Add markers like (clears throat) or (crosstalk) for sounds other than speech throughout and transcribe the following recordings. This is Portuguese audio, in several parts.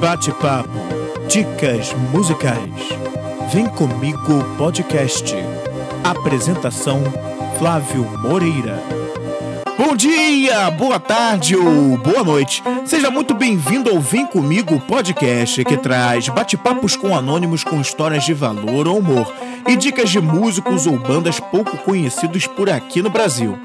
Bate-papo, dicas musicais. Vem comigo podcast. Apresentação Flávio Moreira. Bom dia, boa tarde ou boa noite. Seja muito bem-vindo ao Vem Comigo podcast que traz bate-papos com anônimos com histórias de valor ou humor e dicas de músicos ou bandas pouco conhecidos por aqui no Brasil.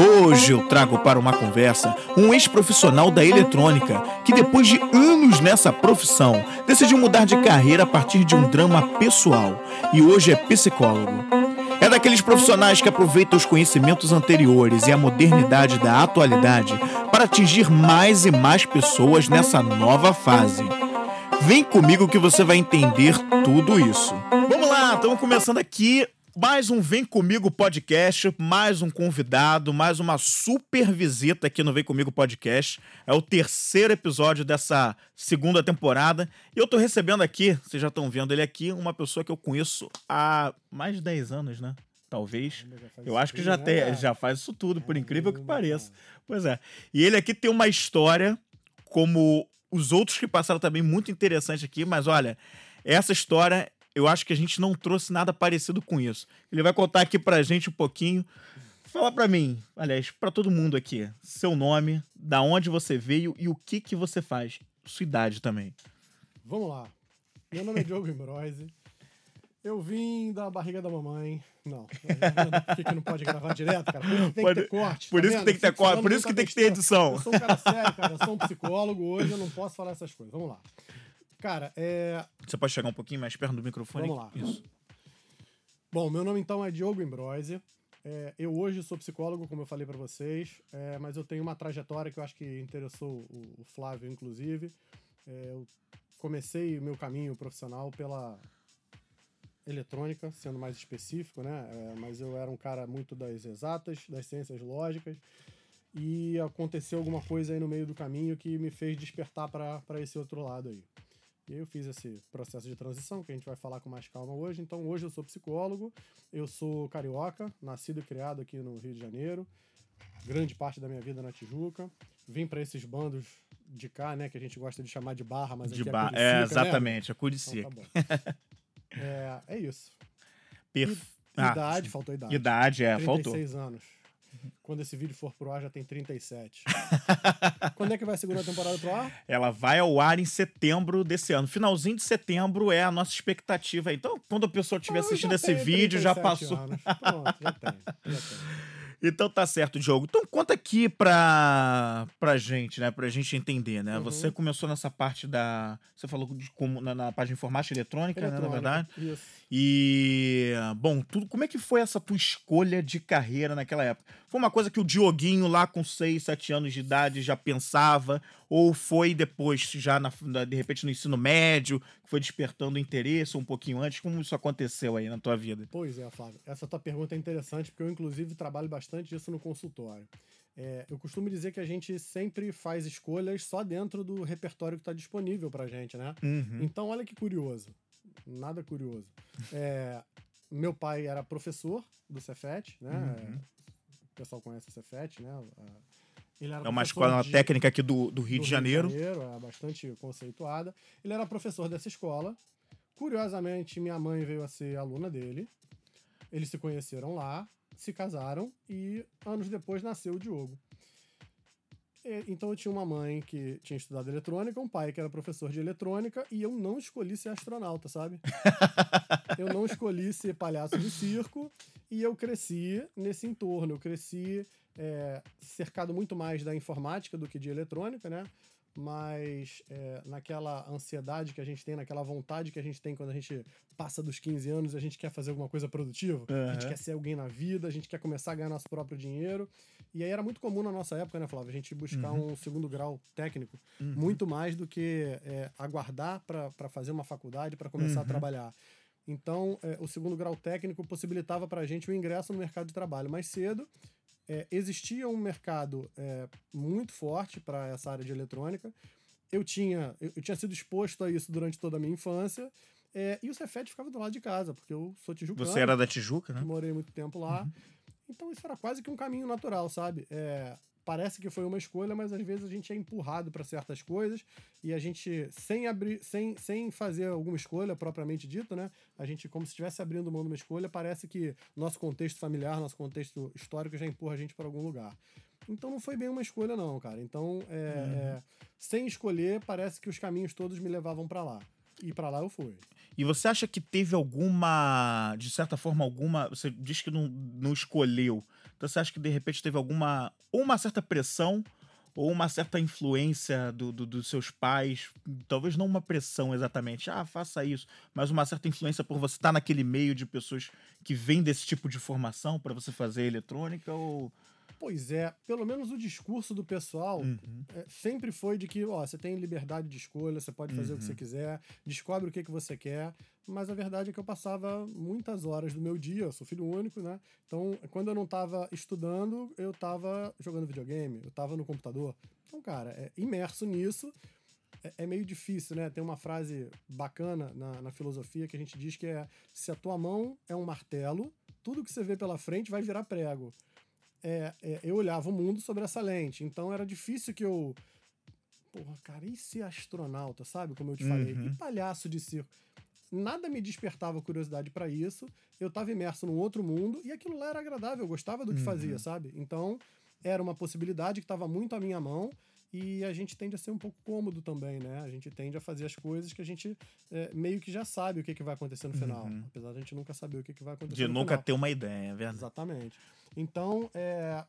Hoje eu trago para uma conversa um ex-profissional da eletrônica que, depois de anos nessa profissão, decidiu mudar de carreira a partir de um drama pessoal e hoje é psicólogo. É daqueles profissionais que aproveitam os conhecimentos anteriores e a modernidade da atualidade para atingir mais e mais pessoas nessa nova fase. Vem comigo que você vai entender tudo isso. Vamos lá, estamos começando aqui mais um Vem Comigo podcast, mais um convidado, mais uma super visita aqui no Vem Comigo podcast. É o terceiro episódio dessa segunda temporada. E eu tô recebendo aqui, vocês já estão vendo ele aqui, uma pessoa que eu conheço há mais de 10 anos, né? Talvez. Eu acho que já, tem, né, já faz isso tudo, por incrível que pareça. Pois é. E ele aqui tem uma história, como os outros que passaram também, muito interessante aqui, mas olha, essa história eu acho que a gente não trouxe nada parecido com isso. Ele vai contar aqui pra gente um pouquinho. Fala pra mim, aliás, pra todo mundo aqui, seu nome, da onde você veio e o que que você faz. Sua idade também. Vamos lá. Meu nome é Diogo Imbrose. Eu vim da barriga da mamãe. Não. Por que, que não pode gravar direto, cara? Por isso que tem Pode- que ter corte. por tá isso que vendo? tem que ter corte, por isso que tem que ter edição. Eu sou um cara sério, cara. Eu sou um psicólogo. Hoje eu não posso falar essas coisas. Vamos lá. Cara, é. Você pode chegar um pouquinho mais perto do microfone? Vamos lá. Isso. Bom, meu nome então é Diogo Imbrose. É, eu hoje sou psicólogo, como eu falei pra vocês, é, mas eu tenho uma trajetória que eu acho que interessou o, o Flávio, inclusive. É, eu comecei o meu caminho profissional pela eletrônica, sendo mais específico, né? É, mas eu era um cara muito das exatas, das ciências lógicas, e aconteceu alguma coisa aí no meio do caminho que me fez despertar para esse outro lado aí. E aí eu fiz esse processo de transição, que a gente vai falar com mais calma hoje. Então, hoje eu sou psicólogo, eu sou carioca, nascido e criado aqui no Rio de Janeiro, grande parte da minha vida na Tijuca. Vim para esses bandos de cá, né, que a gente gosta de chamar de barra, mas De aqui bar... é, É, né? exatamente, a Então, Curicica. tá bom. (laughs) é, é isso. Perf... Ah, Idade, faltou idade. idade, é, faltou. 36 anos. Quando esse vídeo for pro ar, já tem 37. (laughs) Quando é que vai a segunda temporada pro ar? Ela vai ao ar em setembro desse ano. Finalzinho de setembro é a nossa expectativa. Então, quando a pessoa estiver Ah, assistindo esse vídeo, já 37 passou. anos. Pronto, já tem. Já tem. (laughs) Então tá certo, Diogo. Então conta aqui pra, pra gente, né? Pra gente entender, né? Uhum. Você começou nessa parte da. Você falou de como, na, na de informática eletrônica, né? Na Eletrônica, verdade. Isso. E, bom, tudo, como é que foi essa tua escolha de carreira naquela época? Foi uma coisa que o Dioguinho, lá com 6, 7 anos de idade, já pensava? Ou foi depois, já na- de repente no ensino médio, que foi despertando interesse um pouquinho antes? Como isso aconteceu aí na tua vida? Pois é, Flávio. Essa tua pergunta é interessante, porque eu, inclusive, trabalho bastante disso no consultório. É, eu costumo dizer que a gente sempre faz escolhas só dentro do repertório que está disponível pra gente, né? Uhum. Então, olha que curioso. Nada curioso. É, meu pai era professor do Cefet, né? Uhum. O pessoal conhece o Cefet, né? É uma escola de- técnica aqui do, do Rio do de Janeiro. é bastante conceituada. Ele era professor dessa escola. Curiosamente, minha mãe veio a ser aluna dele. Eles se conheceram lá, se casaram e anos depois nasceu o Diogo. E- Então eu tinha uma mãe que tinha estudado eletrônica, um pai que era professor de eletrônica e eu não escolhi ser astronauta, sabe? (laughs) eu não escolhi ser palhaço de circo e eu cresci nesse entorno. Eu cresci é, cercado muito mais da informática do que de eletrônica, né? Mas é, naquela ansiedade que a gente tem, naquela vontade que a gente tem quando a gente passa dos 15 anos e a gente quer fazer alguma coisa produtiva, a gente quer ser alguém na vida, a gente quer começar a ganhar nosso próprio dinheiro. E aí era muito comum na nossa época, né, Flávio? A gente buscar um segundo grau técnico Uhum. muito mais do que é, aguardar para fazer uma faculdade, para começar a Uhum. trabalhar. Então, é, o segundo grau técnico possibilitava para a gente o ingresso no mercado de trabalho mais cedo. É, existia um mercado é, muito forte para essa área de eletrônica. Eu tinha, eu, eu tinha sido exposto a isso durante toda a minha infância. é, e o Cefet ficava do lado de casa, porque eu sou tijucano. Você era da Tijuca, né? Morei muito tempo lá. Então isso era quase que um caminho natural, sabe? É, parece que foi uma escolha, mas às vezes a gente é empurrado para certas coisas e a gente, sem abrir, sem, sem fazer alguma escolha propriamente dita, né? A gente, como se estivesse abrindo mão de uma escolha, parece que nosso contexto familiar, nosso contexto histórico já empurra a gente para algum lugar. Então não foi bem uma escolha, não, cara. Então, é, uhum. é, sem escolher, parece que os caminhos todos me levavam para lá. E para lá eu fui. E você acha que teve alguma, de certa forma, alguma. Você diz que não, não escolheu. Então você acha que de repente teve alguma. Ou uma certa pressão, ou uma certa influência do, do, dos seus pais. Talvez não uma pressão exatamente, ah, faça isso, mas uma certa influência por você estar naquele meio de pessoas que vêm desse tipo de formação para você fazer eletrônica? Ou Pois é, pelo menos o discurso do pessoal uhum. é, sempre foi de que, ó, você tem liberdade de escolha, você pode fazer uhum. o que você uhum. quiser, descobre o que, que você quer. Mas a verdade é que eu passava muitas horas do meu dia, eu sou filho único, né? Então, quando eu não estava estudando, eu estava jogando videogame, eu estava no computador. Então, cara, é, imerso nisso, é, é, meio difícil, né? Tem uma frase bacana na, na filosofia que a gente diz que é: se a tua mão é um martelo, tudo que você vê pela frente vai virar prego é, é, eu olhava o mundo sobre essa lente. Então era difícil que eu. Porra, cara, e ser astronauta, sabe? Como eu te falei? Uhum. E palhaço de circo. Nada me despertava curiosidade para isso. Eu estava imerso num outro mundo e aquilo lá era agradável. Eu gostava do que uhum. fazia, sabe? Então era uma possibilidade que estava muito à minha mão e a gente tende a ser um pouco cômodo também, né? A gente tende a fazer as coisas que a gente é, meio que já sabe o que, que vai acontecer no final. Uhum. Apesar de a gente nunca saber o que, que vai acontecer de no final. De nunca ter uma ideia, é verdade. Exatamente. Então, é,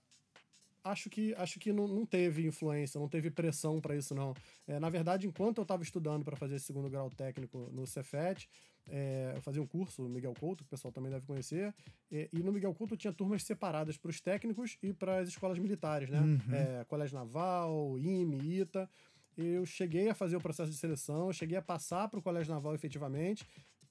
acho que, acho que não, não teve influência, não teve pressão para isso, não. É, na verdade, enquanto eu estava estudando para fazer esse segundo grau técnico no Cefet, é, eu fazia um curso no Miguel Couto, que o pessoal também deve conhecer, e, e no Miguel Couto tinha turmas separadas para os técnicos e para as escolas militares, né? Uhum. É, Colégio Naval, IME, ITA. Eu cheguei a fazer o processo de seleção, cheguei a passar para o Colégio Naval efetivamente,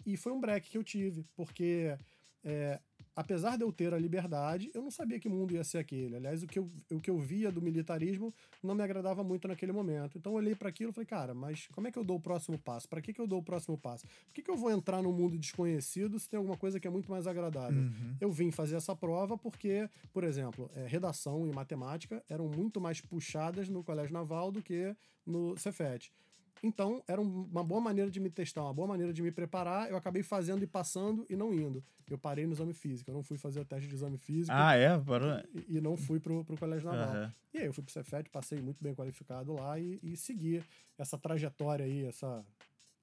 e foi um break que eu tive, porque é, apesar de eu ter a liberdade, eu não sabia que mundo ia ser aquele. Aliás, o que eu, o que eu via do militarismo não me agradava muito naquele momento. Então eu olhei para aquilo e falei, cara, mas como é que eu dou o próximo passo? Para que, que eu dou o próximo passo? Por que, que eu vou entrar num mundo desconhecido se tem alguma coisa que é muito mais agradável? Uhum. Eu vim fazer essa prova porque, por exemplo, é, redação e matemática eram muito mais puxadas no Colégio Naval do que no Cefet. Então, era uma boa maneira de me testar, uma boa maneira de me preparar. Eu acabei fazendo e passando e não indo. Eu parei no exame físico. Eu não fui fazer o teste de exame físico. Ah, é? Parou. E, e não fui pro, pro Colégio Naval. Uhum. E aí eu fui pro Cefet, passei muito bem qualificado lá e, e segui essa trajetória aí, essa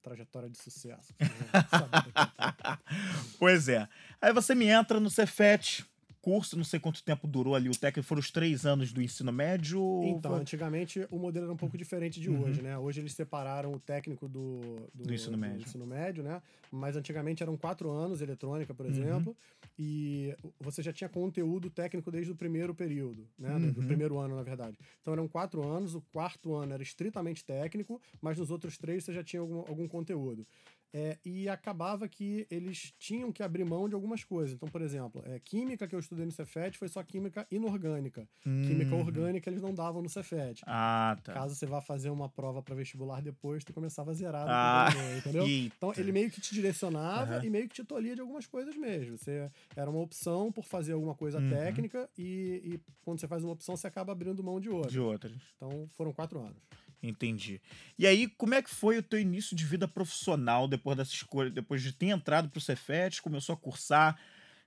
trajetória de sucesso. (laughs) pois é. Aí você me entra no Cefet, curso, não sei quanto tempo durou ali o técnico, foram os três anos do ensino médio? Então, foi... antigamente o modelo era um pouco diferente de uhum. hoje, né? Hoje eles separaram o técnico do, do, do ensino, do médio. ensino médio, né? Mas antigamente eram quatro anos, eletrônica, por uhum. exemplo, e você já tinha conteúdo técnico desde o primeiro período, né? Uhum. Do primeiro ano, na verdade. Então eram quatro anos, o quarto ano era estritamente técnico, mas nos outros três você já tinha algum, algum conteúdo. É, e acabava que eles tinham que abrir mão de algumas coisas. Então, por exemplo, é, química que eu estudei no Cefet foi só química inorgânica. Hum. Química orgânica eles não davam no Cefet. Ah, tá. Caso você vá fazer uma prova para vestibular depois, tu começava zerado. Ah, entendeu? Eita. Então, ele meio que te direcionava uhum. e meio que te tolhia de algumas coisas mesmo. Você era uma opção por fazer alguma coisa uhum. técnica e, e quando você faz uma opção, você acaba abrindo mão de outra. De outras. Então, foram quatro anos. Entendi. E aí, como é que foi o teu início de vida profissional depois dessa escolha, depois de ter entrado para o Cefet, começou a cursar?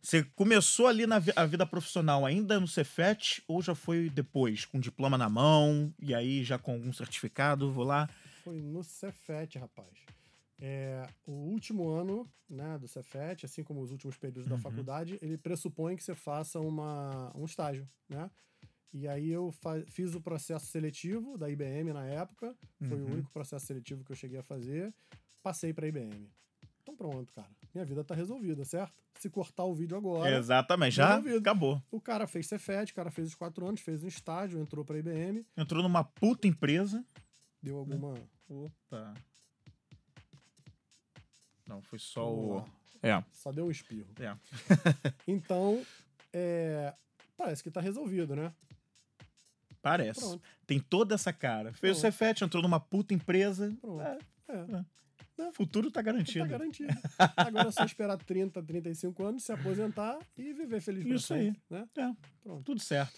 Você começou ali na vi a vida profissional ainda no Cefet ou já foi depois, com diploma na mão e aí já com algum certificado? Vou lá. Foi no Cefet, rapaz. É, o último ano né, do Cefet, assim como os últimos períodos uhum. da faculdade, ele pressupõe que você faça uma, um estágio, né? E aí eu fiz o processo seletivo da IBM na época. Foi uhum. o único processo seletivo que eu cheguei a fazer. Passei para a IBM. Então pronto, cara. Minha vida tá resolvida, certo? Se cortar o vídeo agora. Exatamente, já resolvido. acabou. O cara fez Cefet, o cara fez os quatro anos, fez um estágio, entrou pra IBM. Entrou numa puta empresa. Deu alguma. Opa. Não, foi só o. É. Só deu um espirro. É. (laughs) então, é... parece que tá resolvido, né? Parece. Pronto. Tem toda essa cara. Fez Pronto. o Cefet, entrou numa puta empresa. Pronto. É. é. O futuro tá garantido. Tá garantido. Agora é só esperar 30, 35 anos, se aposentar e viver feliz Isso aí. Né? É. Pronto. Tudo certo.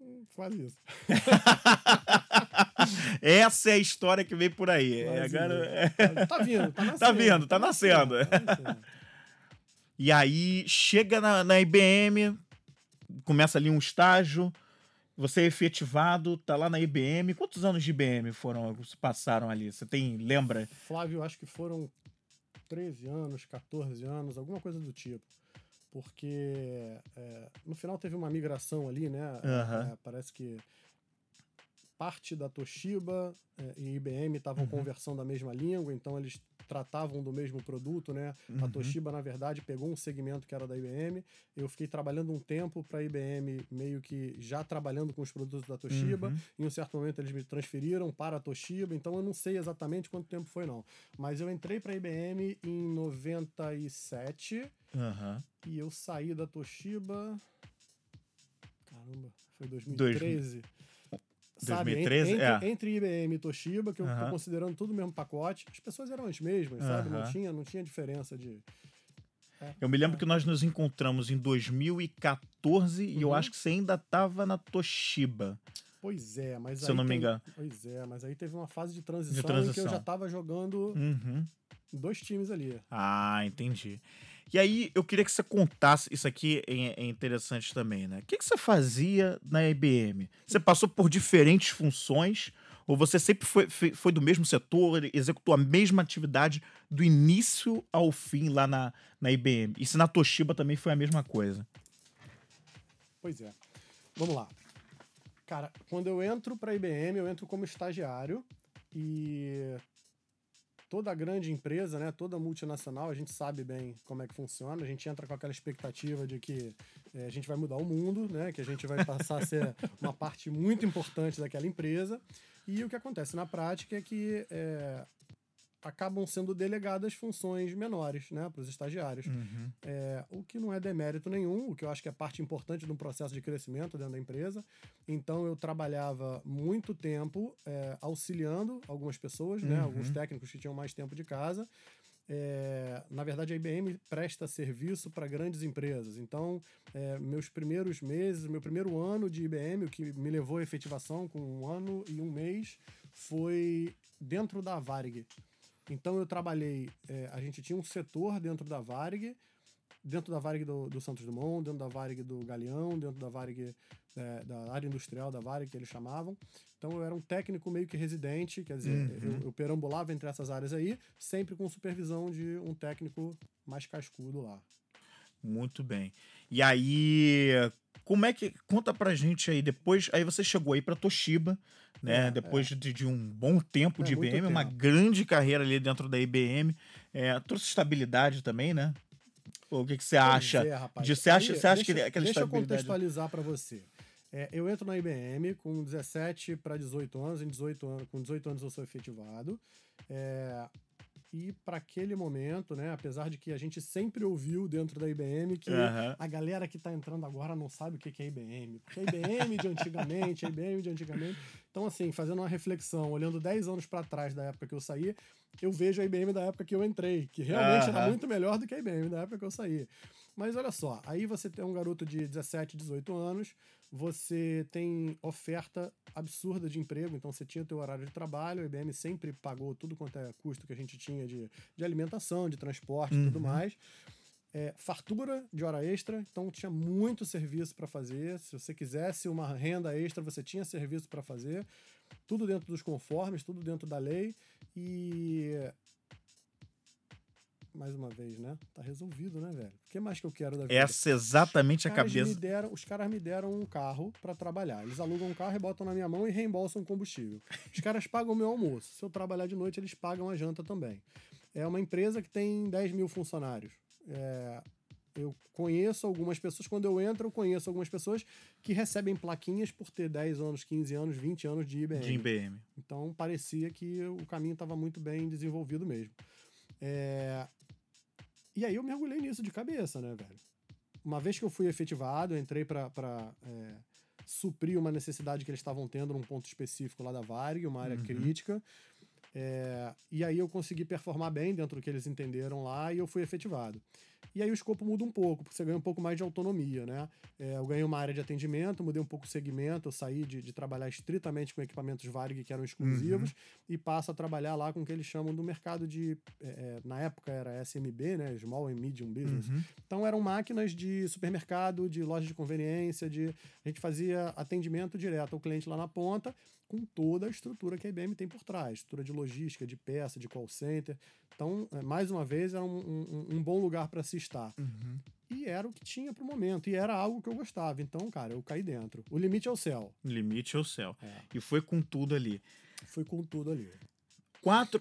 Hum, Quase isso. (laughs) Essa é a história que vem por aí. É, agora- isso. Tá vindo, tá nascendo. Tá vindo, tá nascendo. tá nascendo. E aí chega na, na IBM, começa ali um estágio, você é efetivado, tá lá na IBM. Quantos anos de IBM foram, se passaram ali? Você tem, lembra? Flávio, acho que foram 13 anos, 14 anos, alguma coisa do tipo. Porque é, no final teve uma migração ali, né? Aham. É, parece que parte da Toshiba é, e IBM estavam Uhum. conversando a mesma língua, então eles tratavam do mesmo produto, né? A Uhum. Toshiba, na verdade, pegou um segmento que era da IBM. Eu fiquei trabalhando um tempo para a IBM, meio que já trabalhando com os produtos da Toshiba. Uhum. Em um certo momento eles me transferiram para a Toshiba, então eu não sei exatamente quanto tempo foi não. Mas eu entrei para a IBM em 97 Aham. e eu saí da Toshiba. Caramba, foi 2013. Sabe, 2013, entre, é. entre, IBM e Toshiba, que eu tô considerando tudo o mesmo pacote, as pessoas eram as mesmas, sabe? Não tinha, não tinha diferença de. Eu me lembro que nós nos encontramos em 2014 e eu Uhum. acho que você ainda tava na Toshiba. Pois é, mas Se aí eu não me engano. Pois é, mas aí teve uma fase de transição, em que transição. eu já tava jogando Uhum. dois times ali. Ah, entendi. E aí, eu queria que você contasse, isso aqui é, é interessante também, né? O que, que você fazia na IBM? Você passou por diferentes funções? Ou você sempre foi, foi do mesmo setor, executou a mesma atividade do início ao fim lá na, na IBM? E se na Toshiba também foi a mesma coisa? Pois é. Vamos lá. Cara, quando eu entro para a IBM, eu entro como estagiário e toda grande empresa, né, toda multinacional, a gente sabe bem como é que funciona. A gente entra com aquela expectativa de que eh, a gente vai mudar o mundo, né, que a gente vai passar a ser (laughs) uma parte muito importante daquela empresa. E o que acontece na prática é que eh, acabam sendo delegadas funções menores, né, para os estagiários. É, o que não é demérito nenhum, o que eu acho que é parte importante de um processo de crescimento dentro da empresa. Então eu trabalhava muito tempo é, auxiliando algumas pessoas, né, Uhum. alguns técnicos que tinham mais tempo de casa. É, na verdade, a IBM presta serviço para grandes empresas. Então, é, meus primeiros meses, meu primeiro ano de IBM, o que me levou à efetivação com um ano e um mês, foi dentro da Varig. Então eu trabalhei, é, a gente tinha um setor dentro da Varig, dentro da Varig do, do Santos Dumont, dentro da Varig do Galeão, dentro da Varig é, da área industrial da Varig, que eles chamavam. Então eu era um técnico meio que residente, quer dizer, Uhum. eu, eu perambulava entre essas áreas aí, sempre com supervisão de um técnico mais cascudo lá. Muito bem. E aí, como é que. Conta pra gente aí, depois. Aí você chegou aí pra Toshiba, né? É, depois de, de um bom tempo É, de IBM, uma tempo. grande carreira ali dentro da IBM. É, trouxe estabilidade também, né? O que, que você acha? Pois é, de- você acha- Aí, você acha deixa, que aquela Deixa eu contextualizar para você. É, eu entro na IBM com 17 para 18 anos, em 18 anos, com 18 anos eu sou efetivado. É, e para aquele momento, né, apesar de que a gente sempre ouviu dentro da IBM que Aham. a galera que está entrando agora não sabe o que que é IBM. Porque a IBM de antigamente, a IBM de antigamente. Então, assim, fazendo uma reflexão, olhando 10 anos para trás da época que eu saí, eu vejo a IBM da época que eu entrei, que realmente era Aham. muito melhor do que a IBM da época que eu saí. Mas olha só, aí você tem um garoto de 17, 18 anos, você tem oferta absurda de emprego, então você tinha teu horário de trabalho, a IBM sempre pagou tudo quanto é custo que a gente tinha de, de alimentação, de transporte e tudo Uhum. mais. É, fartura de hora extra, então tinha muito serviço para fazer. Se você quisesse uma renda extra, você tinha serviço para fazer. Tudo dentro dos conformes, tudo dentro da lei. E. Mais uma vez, né? Tá resolvido, né, velho? O que mais que eu quero da vida? Essa é exatamente a Os caras cabeça. Me deram, os caras me deram um carro para trabalhar. Eles alugam um carro e botam na minha mão e reembolsam combustível. Os caras (laughs) pagam o meu almoço. Se eu trabalhar de noite, eles pagam a janta também. É uma empresa que tem 10 mil funcionários. É, eu conheço algumas pessoas, quando eu entro, eu conheço algumas pessoas que recebem plaquinhas por ter 10 anos, 15 anos, 20 anos de IBM. De IBM. Então parecia que o caminho estava muito bem desenvolvido mesmo. É, E aí eu mergulhei nisso de cabeça, né, velho? Uma vez que eu fui efetivado, eu entrei para é, suprir uma necessidade que eles estavam tendo num ponto específico lá da Varig, uma área Uhum. crítica. É, e aí eu consegui performar bem dentro do que eles entenderam lá e eu fui efetivado. E aí o escopo muda um pouco, porque você ganha um pouco mais de autonomia, né? É, eu ganhei uma área de atendimento, mudei um pouco o segmento, eu saí de, de trabalhar estritamente com equipamentos Varig que eram exclusivos uhum. e passo a trabalhar lá com o que eles chamam do mercado de. É, é na época era SMB, né? Small and Medium Business. Uhum. Então eram máquinas de supermercado, de loja de conveniência, de. A gente fazia atendimento direto ao cliente lá na ponta com toda a estrutura que a IBM tem por trás, estrutura de logística, de peça, de call center. Então, é, mais uma vez, era um, um, um bom lugar para se estar. Uhum. E era o que tinha para o momento, e era algo que eu gostava. Então, cara, eu caí dentro. O limite é o céu. O limite é o céu. É. E foi com tudo ali. Foi com tudo ali. Quatro,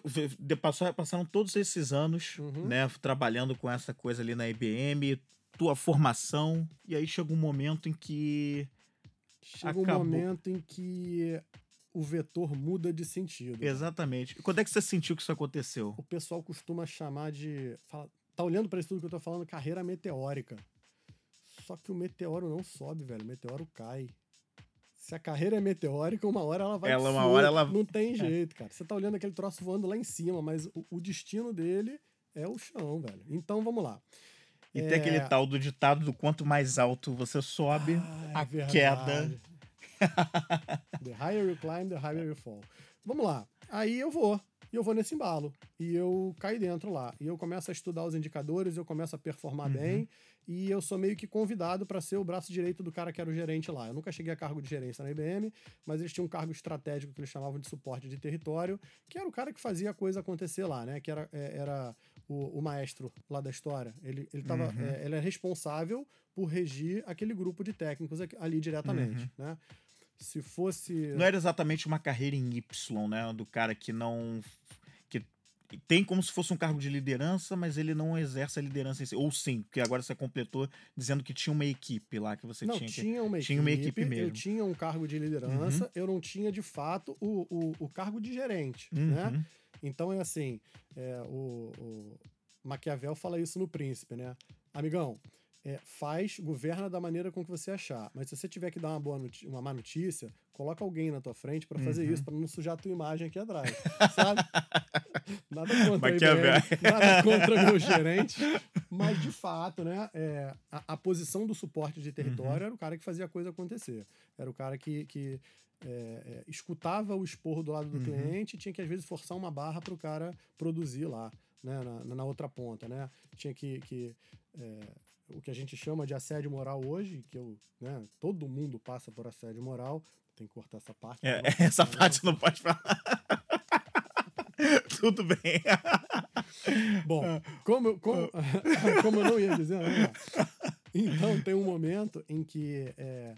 passaram todos esses anos, uhum. né, trabalhando com essa coisa ali na IBM, tua formação, e aí chega um momento em que Chega um momento em que o vetor muda de sentido. Exatamente. Quando é que você sentiu que isso aconteceu? O pessoal costuma chamar de. Fala, tá olhando para isso tudo que eu tô falando, carreira meteórica. Só que o meteoro não sobe, velho. O meteoro cai. Se a carreira é meteórica, uma hora ela vai. Ela, uma hora ela. Não tem (laughs) é. jeito, cara. Você tá olhando aquele troço voando lá em cima, mas o, o destino dele é o chão, velho. Então vamos lá. E é... tem aquele tal do ditado do quanto mais alto você sobe, ah, é a queda (laughs) the higher you climb, the higher you fall. Vamos lá. Aí eu vou. E eu vou nesse embalo. E eu caio dentro lá. E eu começo a estudar os indicadores, eu começo a performar uhum. bem. E eu sou meio que convidado para ser o braço direito do cara que era o gerente lá. Eu nunca cheguei a cargo de gerência na IBM, mas eles tinham um cargo estratégico que eles chamavam de suporte de território, que era o cara que fazia a coisa acontecer lá, né? Que era, é, era o, o maestro lá da história. Ele, ele, tava, uhum. é, ele é responsável por regir aquele grupo de técnicos ali diretamente, uhum. né? Se fosse. Não era exatamente uma carreira em Y, né? Do cara que não. que tem como se fosse um cargo de liderança, mas ele não exerce a liderança em si. Ou sim, porque agora você completou dizendo que tinha uma equipe lá que você não, tinha. Tinha uma, tinha equipe, uma equipe mesmo. Eu tinha um cargo de liderança, uhum. eu não tinha de fato o, o, o cargo de gerente, uhum. né? Então é assim, é, o, o Maquiavel fala isso no Príncipe, né? Amigão, é, faz, governa da maneira com que você achar. Mas se você tiver que dar uma boa notícia, uma má notícia, coloca alguém na tua frente para fazer uhum. isso, para não sujar a tua imagem aqui atrás, sabe? (laughs) nada contra IBM, nada contra (laughs) meu gerente, mas de fato, né, é, a, a, posição do suporte de território uhum. era o cara que fazia a coisa acontecer. Era o cara que, que é, é, escutava o esporro do lado do uhum. cliente e tinha que às vezes forçar uma barra para o cara produzir lá. Né, na, na, outra ponta, né? Tinha que, que é, o que a gente chama de assédio moral hoje, que eu, né, todo mundo passa por assédio moral. Tem que cortar essa parte. É, (laughs) essa parte não pode falar. (laughs) Tudo bem. Bom, como, como, (laughs) como eu não ia dizer, né? então tem um momento em que é,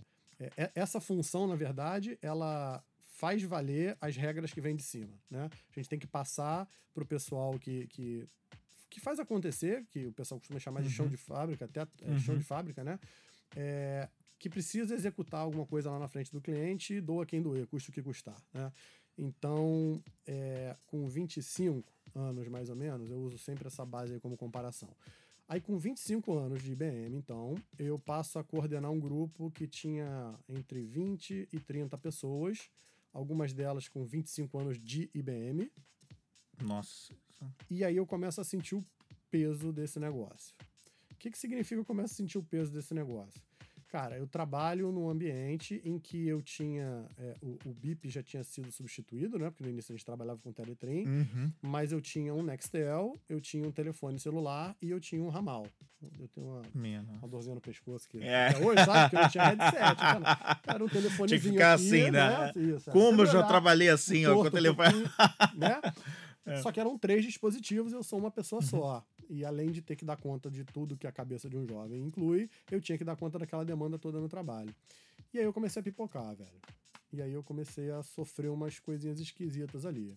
é, essa função, na verdade, ela faz valer as regras que vêm de cima, né? A gente tem que passar para o pessoal que, que que faz acontecer, que o pessoal costuma chamar de uhum. chão de fábrica, até é, uhum. chão de fábrica, né? É, que precisa executar alguma coisa lá na frente do cliente e doa quem doer, custa o que custar, né? Então, é, com 25 anos mais ou menos, eu uso sempre essa base aí como comparação. Aí, com 25 anos de IBM, então, eu passo a coordenar um grupo que tinha entre 20 e 30 pessoas, algumas delas com 25 anos de IBM. Nossa. E aí eu começo a sentir o peso desse negócio. O que, que significa eu começo a sentir o peso desse negócio? Cara, eu trabalho num ambiente em que eu tinha. É, o, o BIP já tinha sido substituído, né? Porque no início a gente trabalhava com Teletrim. Uhum. Mas eu tinha um Nextel, eu tinha um telefone celular e eu tinha um ramal. Eu tenho uma, uma dorzinha no pescoço que. É. Hoje, sabe? Porque eu tinha headset. Cara. Era um telefonezinho. (laughs) Tinha que ficar aqui, assim, né? né? Isso, Como eu já trabalhei assim, ó, com o telefone. Né? (laughs) É. Só que eram três dispositivos, eu sou uma pessoa só. E além de ter que dar conta de tudo que a cabeça de um jovem inclui, eu tinha que dar conta daquela demanda toda no trabalho. E aí eu comecei a pipocar, velho. E aí eu comecei a sofrer umas coisinhas esquisitas ali.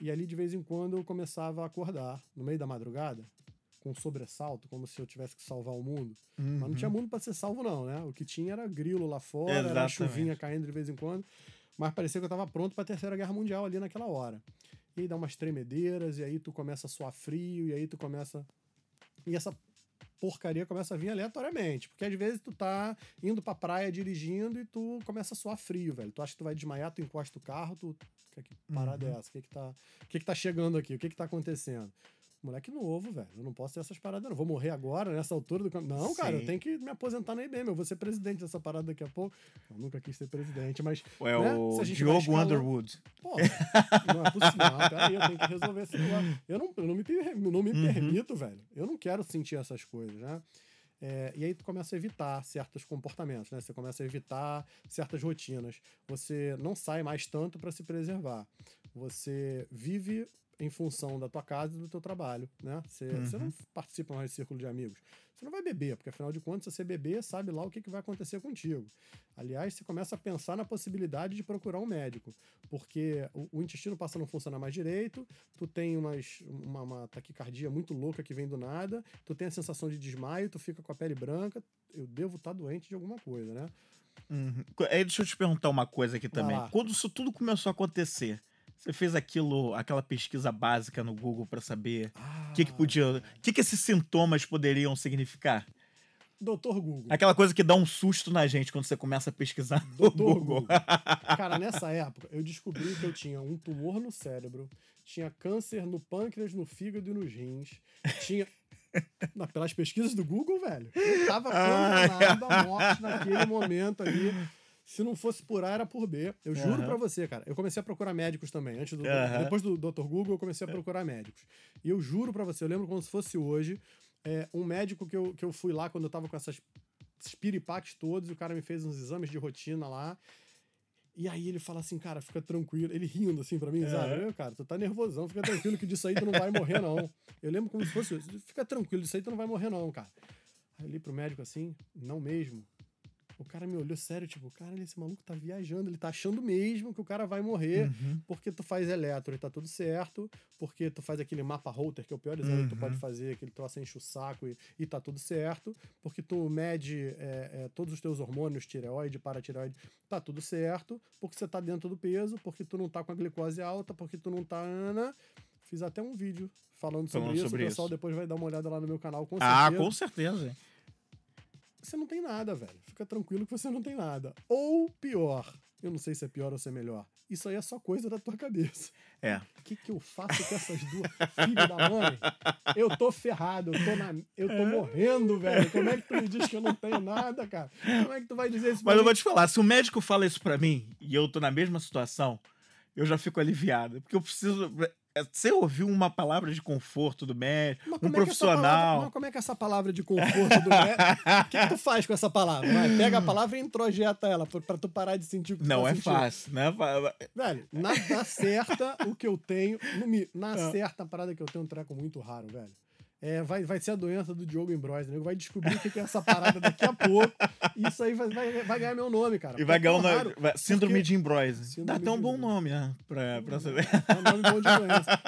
E ali, de vez em quando, eu começava a acordar, no meio da madrugada, com um sobressalto, como se eu tivesse que salvar o mundo. Uhum. Mas não tinha uhum. mundo para ser salvo, não, né? O que tinha era grilo lá fora, Exatamente. era chuvinha caindo de vez em quando. Mas parecia que eu estava pronto para a Terceira Guerra Mundial ali naquela hora e aí dá umas tremedeiras, e aí tu começa a suar frio, e aí tu começa. E essa porcaria começa a vir aleatoriamente. Porque às vezes tu tá indo pra praia dirigindo e tu começa a suar frio, velho. Tu acha que tu vai desmaiar, tu encosta o carro, tu. Que, que parada Uhum. é essa? O que que, tá, o que que tá chegando aqui? O que que tá acontecendo? Moleque novo, velho. Eu não posso ter essas paradas, não. Vou morrer agora, nessa altura do campo. Não, cara, eu Sim. tenho que me aposentar na IBM. Eu vou ser presidente dessa parada daqui a pouco. Eu nunca quis ser presidente, mas. É né, o Diogo escalando- Underwood. Pô, não é possível. Peraí, eu tenho que resolver esse negócio. Eu não, eu não me, não me Uhum. permito, velho. Eu não quero sentir essas coisas, né? É, e aí tu começa a evitar certos comportamentos, né? Você começa a evitar certas rotinas. Você não sai mais tanto para se preservar. Você vive em função da tua casa e do teu trabalho, né? Você, você não participa mais de círculo de amigos. Você não vai beber, porque afinal de contas, se você beber, sabe lá o que, que vai acontecer contigo. Aliás, você começa a pensar na possibilidade de procurar um médico, porque o, o intestino passa a não funcionar mais direito, tu tem umas, uma, uma taquicardia muito louca que vem do nada, tu tem a sensação de desmaio, tu fica com a pele branca, eu devo estar doente de alguma coisa, né? Uhum. Aí deixa eu te perguntar uma coisa aqui também. Quando isso tudo começou a acontecer, você fez aquilo, aquela pesquisa básica no Google pra saber o que, que podia. O que, que esses sintomas poderiam significar? Doutor Google. Aquela coisa que dá um susto na gente quando você começa a pesquisar Doutor Google. Google. (laughs) Cara, nessa época, eu descobri que eu tinha um tumor no cérebro, tinha câncer no pâncreas, no fígado e nos rins, tinha. (laughs) Não, pelas pesquisas do Google, velho, eu tava Ah. condenado à morte naquele momento ali. Se não fosse por A, era por B. Eu juro pra você, cara. Eu comecei a procurar médicos também. Antes do, Aham. Depois do Dr. Google, eu comecei a procurar médicos. E eu juro pra você, eu lembro como se fosse hoje, é, um médico que eu, que eu fui lá quando eu tava com essas esses piripaques todos, e o cara me fez uns exames de rotina lá. E aí ele fala assim, cara, fica tranquilo. Ele rindo assim pra mim, sabe? Cara, tu tá nervosão, fica tranquilo que disso aí tu não vai morrer, não. Eu lembro como se fosse. Fica tranquilo, disso aí tu não vai morrer, não, cara. Aí eu li pro médico assim, não mesmo. O cara me olhou sério, tipo, cara, esse maluco tá viajando, ele tá achando mesmo que o cara vai morrer, Uhum. porque tu faz eletro e tá tudo certo, porque tu faz aquele mapa router, que é o pior exame que tu Uhum. pode fazer, aquele troço enche o saco e, e tá tudo certo, porque tu mede é, é, todos os teus hormônios, tireoide, paratireoide, tá tudo certo, porque você tá dentro do peso, porque tu não tá com a glicose alta, porque tu não tá. Ana. Fiz até um vídeo falando sobre Falando isso, sobre o pessoal isso. depois vai dar uma olhada lá no meu canal, com Ah, certeza com certeza. Você não tem nada, velho. Fica tranquilo que você não tem nada. Ou pior, eu não sei se é pior ou se é melhor. Isso aí é só coisa da tua cabeça. É. O que, que eu faço com essas duas filhas da mãe? Eu tô ferrado, eu tô, na, eu tô morrendo, velho. Como é que tu me diz que eu não tenho nada, cara? Como é que tu vai dizer isso pra Mas eu mim? vou te falar, se o médico fala isso pra mim e eu tô na mesma situação, eu já fico aliviado. Porque eu preciso. É, Você ouviu uma palavra de conforto do médico, Mas um como é palavra- profissional. mas como é que essa palavra de conforto do médico. O que, que tu faz com essa palavra? Vai, pega a (laughs) palavra e introjeta ela pra, tu parar de sentir o que Não tá é sentindo. fácil, né? Fa- Velho, na, na certa, o que eu tenho. Na Ah. certa, a parada que eu tenho é um treco muito raro, velho. É, vai, vai ser a doença do Diogo Ambrose, né? Vai descobrir o que é essa parada daqui a pouco. E isso aí vai, vai, vai ganhar meu nome, cara. E vai ganhar o nome. vai- Síndrome de Embroise. Dá até um bom nome, né? Pra, pra saber. É um nome bom de doença.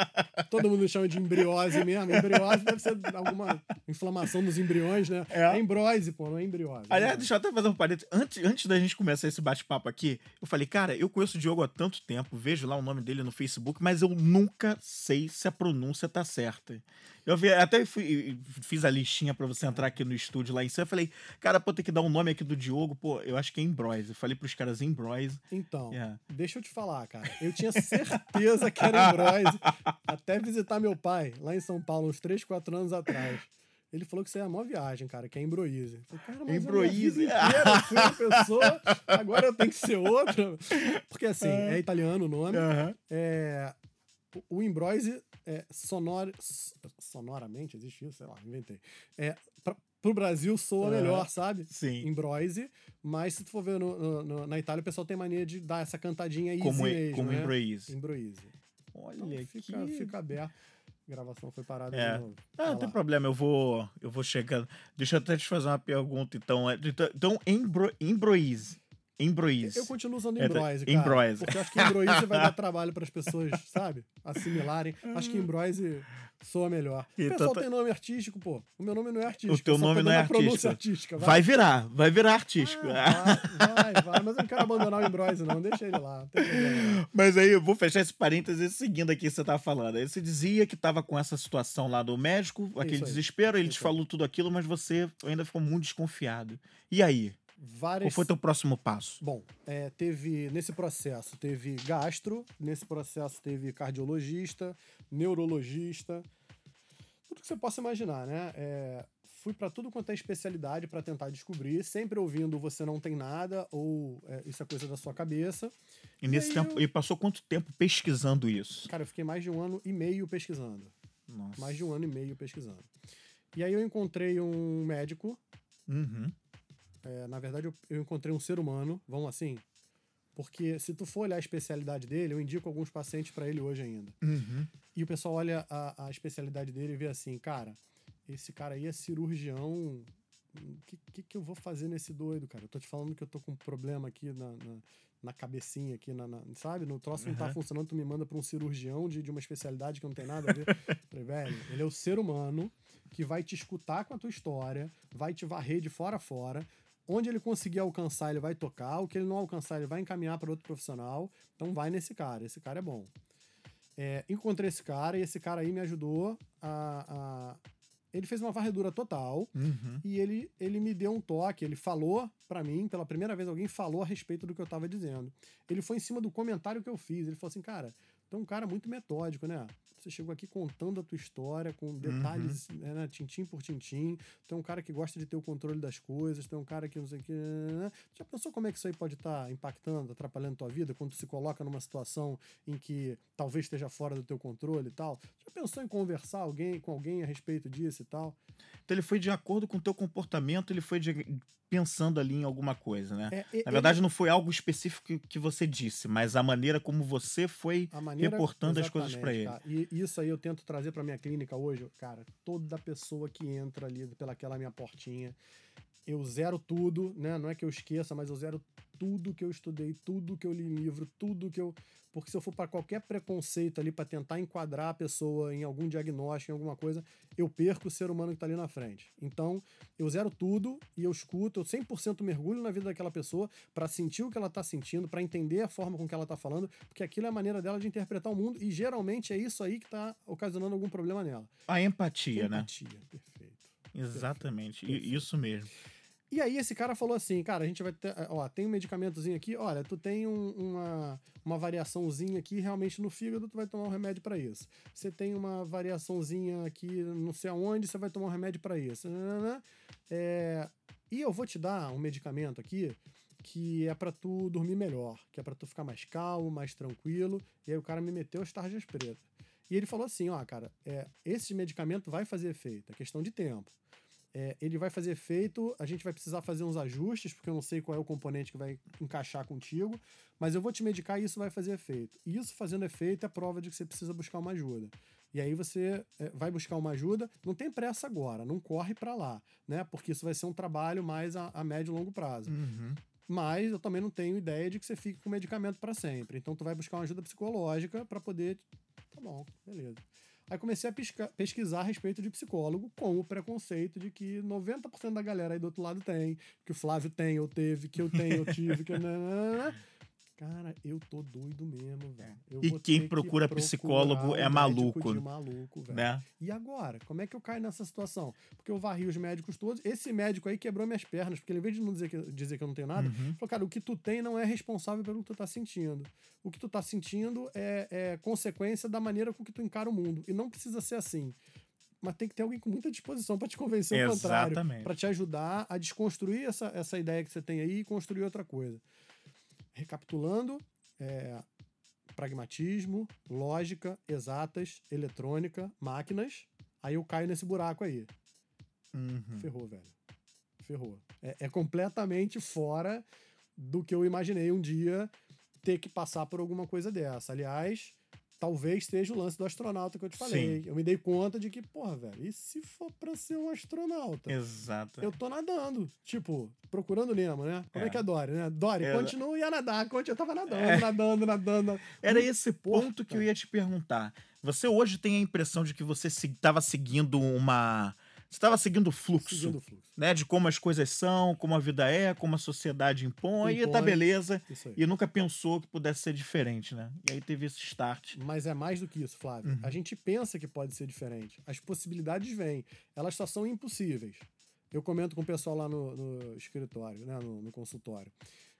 Todo mundo chama de embriose mesmo. Embriose deve ser alguma inflamação nos embriões, né? É. É, embrose, pô, não é embriose. Aliás, né? deixa eu até fazer um parênteses. Antes, antes da gente começar esse bate-papo aqui, eu falei, cara, eu conheço o Diogo há tanto tempo, vejo lá o nome dele no Facebook, mas eu nunca sei se a pronúncia tá certa. Eu vi, até fui- fiz a listinha pra você entrar aqui no estúdio lá em cima. Eu falei, cara, pô, tem que dar o nome aqui do Diogo, pô, eu acho que é Embroise. Eu falei pros caras Embroise. Então, É. deixa eu te falar, cara. Eu tinha certeza que era embrose (laughs) até visitar meu pai lá em São Paulo, uns 3, 4 anos atrás. Ele falou que isso é a maior viagem, cara, que é Embroise. Embroise. eu fui uma pessoa, agora eu tenho que ser outra. Porque assim, é italiano o nome. É, o- o Embroise é sonor, sonoramente, existe isso? Sei lá, inventei. É, pra, pro Brasil soa melhor, sabe? Sim. Embroise, mas se tu for ver no- no- no- na Itália, o pessoal tem mania de dar essa cantadinha Como, mesmo, como né? Embroise. Embroise. Olha Então fica, que... fica aberto. A gravação foi parada É. de novo. Ah, não tem problema, eu vou, eu vou chegando. Deixa eu até te fazer uma pergunta, então. É, Então, Embro, Embroise. Embroise. Eu continuo usando Embroise, cara. Embroise. Porque eu acho que Embroise vai dar (laughs) trabalho para as pessoas, sabe? Assimilarem. Acho que Embroise soa melhor. O Então pessoal tá- tem nome artístico, pô. O meu nome não é artístico. O teu nome não é artístico. artística. Vai virar, vai virar artístico. Ah, vai, vai, vai. Mas eu não quero abandonar o Embroise, não. Deixa ele lá. Mas aí eu vou fechar esse parênteses seguindo aqui o que você tava falando. Aí você dizia que tava com essa situação lá do médico, aquele desespero, ele te Isso aí. falou tudo aquilo, mas você ainda ficou muito desconfiado. E aí? Várias... Qual foi teu próximo passo? Bom, é, teve nesse processo teve gastro, nesse processo teve cardiologista, neurologista, tudo que você possa imaginar, né? É, fui para tudo quanto é especialidade para tentar descobrir, sempre ouvindo você não tem nada ou é, isso é coisa da sua cabeça. E nesse aí tempo, eu- e passou quanto tempo pesquisando isso? Cara, eu fiquei mais de um ano e meio pesquisando, Nossa. mais de um ano e meio pesquisando. E aí eu encontrei um médico Uhum. É, na verdade, eu, eu encontrei um ser humano, vamos assim, porque se tu for olhar a especialidade dele, eu indico alguns pacientes para ele hoje ainda. Uhum. E o pessoal olha a, a especialidade dele e vê assim, cara, esse cara aí é cirurgião. O que, que, que eu vou fazer nesse doido, cara? Eu tô te falando que eu tô com um problema aqui na, na, na cabecinha, aqui, na, na- sabe? No troço não tá Uhum. funcionando, tu me manda pra um cirurgião de, de uma especialidade que não tem nada a ver. (laughs) Falei, velho, ele é o ser humano que vai te escutar com a tua história, vai te varrer de fora a fora. Onde ele conseguir alcançar, ele vai tocar. O que ele não alcançar, ele vai encaminhar para outro profissional. Então vai nesse cara. Esse cara é bom. É, encontrei esse cara e esse cara aí me ajudou a. a- Ele fez uma varredura total Uhum. e ele, ele me deu um toque. Ele falou pra mim, pela primeira vez, alguém falou a respeito do que eu tava dizendo. Ele foi em cima do comentário que eu fiz. Ele falou assim, cara, tu é um cara muito metódico, né? Você chegou aqui contando a tua história com detalhes, né, tintim por tintim. Tu é um cara que gosta de ter o controle das coisas, tu é um cara que não sei o que. né? Já pensou como é que isso aí pode estar impactando, atrapalhando tua vida, quando tu se coloca numa situação em que talvez esteja fora do teu controle e tal? Já pensou em conversar alguém, com alguém a respeito disso e tal? Então ele foi de acordo com o teu comportamento, ele foi de- pensando ali em alguma coisa, né? É, e- Na verdade, não foi algo específico que- que você disse, mas a maneira como você foi reportando as coisas exatamente, ele. E isso aí eu tento trazer pra minha clínica hoje, cara. Toda pessoa que entra ali pelaquela minha portinha, eu zero tudo, né? Não é que eu esqueça, mas eu zero tudo que eu estudei, tudo que eu li em livro, tudo que eu. Porque se eu for para qualquer preconceito ali para tentar enquadrar a pessoa em algum diagnóstico, em alguma coisa, eu perco o ser humano que tá ali na frente. Então, eu zero tudo e eu escuto, eu 100% mergulho na vida daquela pessoa para sentir o que ela tá sentindo, para entender a forma com que ela tá falando, porque aquilo é a maneira dela de interpretar o mundo e geralmente é isso aí que tá ocasionando algum problema nela. A empatia, né? Empatia, perfeito. Exatamente. Perfeito. Isso mesmo. E aí esse cara falou assim, cara, a gente vai ter, ó, tem um medicamentozinho aqui, olha, tu tem um- uma, uma variaçãozinha aqui realmente no fígado, tu vai tomar um remédio para isso. Você tem uma variaçãozinha aqui não sei aonde, você vai tomar um remédio para isso. É, e eu vou te dar um medicamento aqui que é para tu dormir melhor, que é para tu ficar mais calmo, mais tranquilo. E aí o cara me meteu as tarjas pretas. E ele falou assim, ó, cara, é, esse medicamento vai fazer efeito, é questão de tempo. É, ele vai fazer efeito, a gente vai precisar fazer uns ajustes, porque eu não sei qual é o componente que vai encaixar contigo, mas eu vou te medicar e isso vai fazer efeito. E isso fazendo efeito é prova de que você precisa buscar uma ajuda. E aí você é, vai buscar uma ajuda, não tem pressa agora, não corre para lá, né? Porque isso vai ser um trabalho mais a, a médio e longo prazo. Uhum. Mas eu também não tenho ideia de que você fique com medicamento para sempre. Então tu vai buscar uma ajuda psicológica para poder. Tá bom, beleza. Aí comecei a pesca- pesquisar a respeito de psicólogo com o preconceito de que 90% da galera aí do outro lado tem, que o Flávio tem, eu teve, que eu tenho, eu tive, que. (laughs) Cara, eu tô doido mesmo, velho. Eu E quem que procura procurar psicólogo é maluco, de maluco, velho. Né? E agora? Como é que eu caio nessa situação? Porque eu varri os médicos todos. Esse médico aí quebrou minhas pernas, porque ele, em vez de não dizer que, dizer que eu não tenho nada, Uhum. falou, cara, o que tu tem não é responsável pelo que tu tá sentindo. O que tu tá sentindo é, é consequência da maneira com que tu encara o mundo. E não precisa ser assim. Mas tem que ter alguém com muita disposição para te convencer o contrário. Exatamente. Para te ajudar a desconstruir essa, essa ideia que você tem aí e construir outra coisa. Recapitulando, é, pragmatismo, lógica, exatas, eletrônica, máquinas. Aí eu caio nesse buraco aí. Uhum. Ferrou, velho. Ferrou. É, é completamente fora do que eu imaginei um dia ter que passar por alguma coisa dessa. Aliás, talvez seja o lance do astronauta que eu te falei. Sim. Eu me dei conta de que, porra, velho, e se for pra ser um astronauta? Exato. Eu tô nadando, tipo, procurando Nemo, né? Como é, É. que é Dory, né? Dory, É. continue a nadar. Conte- Eu tava nadando, É. nadando, nadando. Era esse Porra, ponto que eu ia te perguntar. Você hoje tem a impressão de que você estava seguindo uma. Você estava seguindo o fluxo, Seguindo fluxo. né? De como as coisas são, como a vida é, como a sociedade impõe, e tá Impõe. beleza. E nunca pensou que pudesse ser diferente, né? E aí teve esse start. Mas é mais do que isso, Flávio. Uhum. A gente pensa que pode ser diferente. As possibilidades vêm. Elas só são impossíveis. Eu comento com o pessoal lá no, no escritório, né? No, no consultório.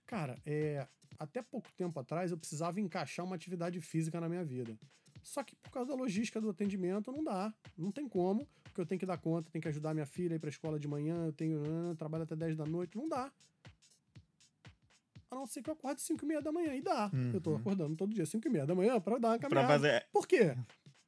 Cara, é, até pouco tempo atrás eu precisava encaixar uma atividade física na minha vida. Só que por causa da logística do atendimento não dá. Não tem como, porque eu tenho que dar conta, tenho que ajudar minha filha a ir pra escola de manhã, eu tenho. ah, trabalho até 10 da noite. Não dá. A não ser que eu acorde 5 e meia da manhã. E dá. Eu tô Uhum. acordando todo dia 5 e meia da manhã pra dar uma Pra caminhada. fazer. Por quê?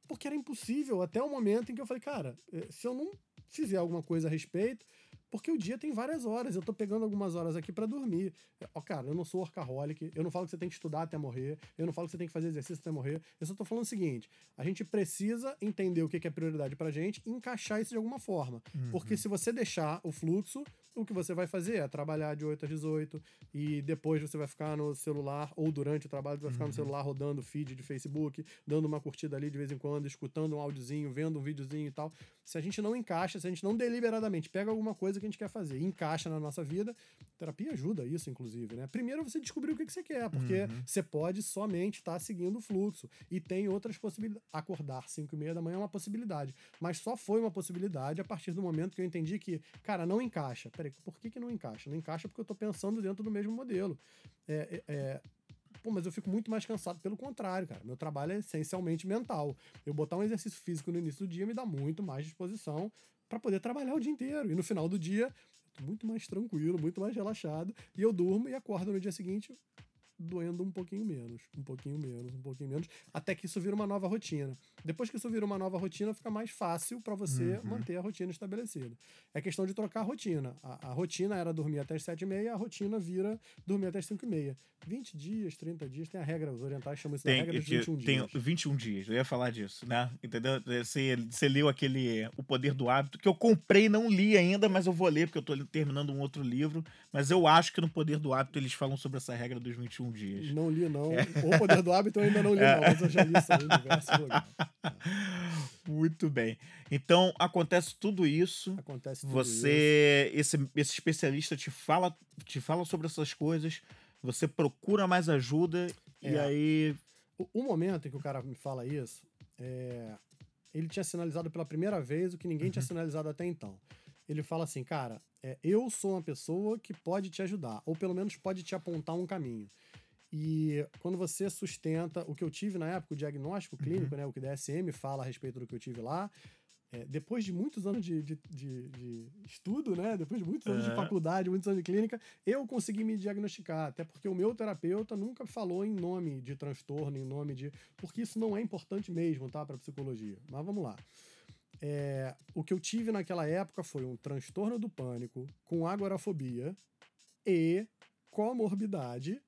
Porque era impossível até o momento em que eu falei, cara, eh, se eu não fizer alguma coisa a respeito, porque o dia tem várias horas, eu tô pegando algumas horas aqui pra dormir. Ó, cara, eu não sou workaholic, eu não falo que você tem que estudar até morrer, eu não falo que você tem que fazer exercício até morrer, eu só tô falando o seguinte, a gente precisa entender o que que é prioridade pra gente e encaixar isso de alguma forma. Porque se você deixar o fluxo, o que você vai fazer é trabalhar de 8 às 18 e depois você vai ficar no celular, ou durante o trabalho, você vai ficar no celular rodando feed de Facebook, dando uma curtida ali de vez em quando, escutando um áudiozinho, vendo um videozinho e tal. Se a gente não encaixa, se a gente não deliberadamente pega alguma coisa que a gente quer fazer e encaixa na nossa vida, terapia ajuda isso, inclusive, né? Primeiro você descobrir o que, que você quer, porque você pode somente estar seguindo o fluxo e tem outras possibilidades. Acordar 5 e meia da manhã é uma possibilidade, mas só foi uma possibilidade a partir do momento que eu entendi que, cara, não encaixa. Peraí, por que, que não encaixa? Não encaixa porque eu tô pensando dentro do mesmo modelo. É, é, é, Pô, mas eu fico muito mais cansado pelo contrário, cara. Meu trabalho é essencialmente mental. Eu botar um exercício físico no início do dia me dá muito mais disposição para poder trabalhar o dia inteiro. E no final do dia, eu tô muito mais tranquilo, muito mais relaxado. E eu durmo e acordo no dia seguinte doendo um pouquinho menos, um pouquinho menos, um pouquinho menos, até que isso vira uma nova rotina. Depois que isso vira uma nova rotina, fica mais fácil para você Uhum. manter a rotina estabelecida. É questão de trocar a rotina. A, a rotina era dormir até as 7h30, a rotina vira dormir até as 5h30. 20 dias, 30 dias, tem a regra, os orientais chamam isso Tem, da regra dos que- 21 tem dias. 21 dias, eu ia falar disso, né? Entendeu? Você, você leu aquele O Poder do Hábito, que eu comprei e não li ainda, mas eu vou ler, porque eu tô terminando um outro livro. Mas eu acho que no Poder do Hábito eles falam sobre essa regra dos 21 dias. Não li, não. É. O Poder do Hábito eu ainda não li, não, mas eu já li isso aí em diversos lugares. Muito bem. Então, acontece tudo isso. Acontece tudo isso. Você, esse, esse especialista te fala, te fala sobre essas coisas, você procura mais ajuda e É. aí. O, o momento em que o cara me fala isso, é, ele tinha sinalizado pela primeira vez o que ninguém Uhum. tinha sinalizado até então. Ele fala assim, cara, é, eu sou uma pessoa que pode te ajudar, ou pelo menos pode te apontar um caminho. E quando você sustenta o que eu tive na época, o diagnóstico Uhum. clínico, né, o que o DSM fala a respeito do que eu tive lá, é, depois de muitos anos de, de, de- de estudo, né, depois de muitos anos de É. faculdade, muitos anos de clínica, eu consegui me diagnosticar. Até porque o meu terapeuta nunca falou em nome de transtorno, em nome de. Porque isso não é importante mesmo, tá, para psicologia. Mas vamos lá. É, o que eu tive naquela época foi um transtorno do pânico com agorafobia e comorbidade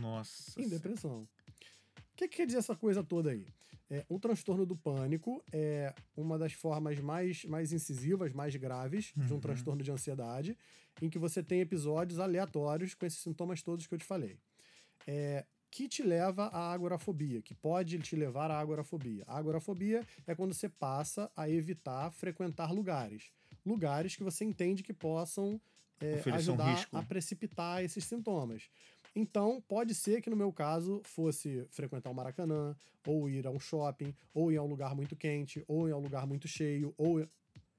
Nossa. em depressão. O que, que quer dizer essa coisa toda aí? É, um transtorno do pânico é uma das formas mais, mais incisivas, mais graves de um Uhum. transtorno de ansiedade, em que você tem episódios aleatórios com esses sintomas todos que eu te falei. É, que te leva à agorafobia, que pode te levar à agorafobia. A agorafobia é quando você passa a evitar frequentar lugares. Lugares que você entende que possam é, um ajudar risco. a precipitar esses sintomas. Então, pode ser que no meu caso fosse frequentar o Maracanã, ou ir a um shopping, ou ir a um lugar muito quente, ou ir a um lugar muito cheio, ou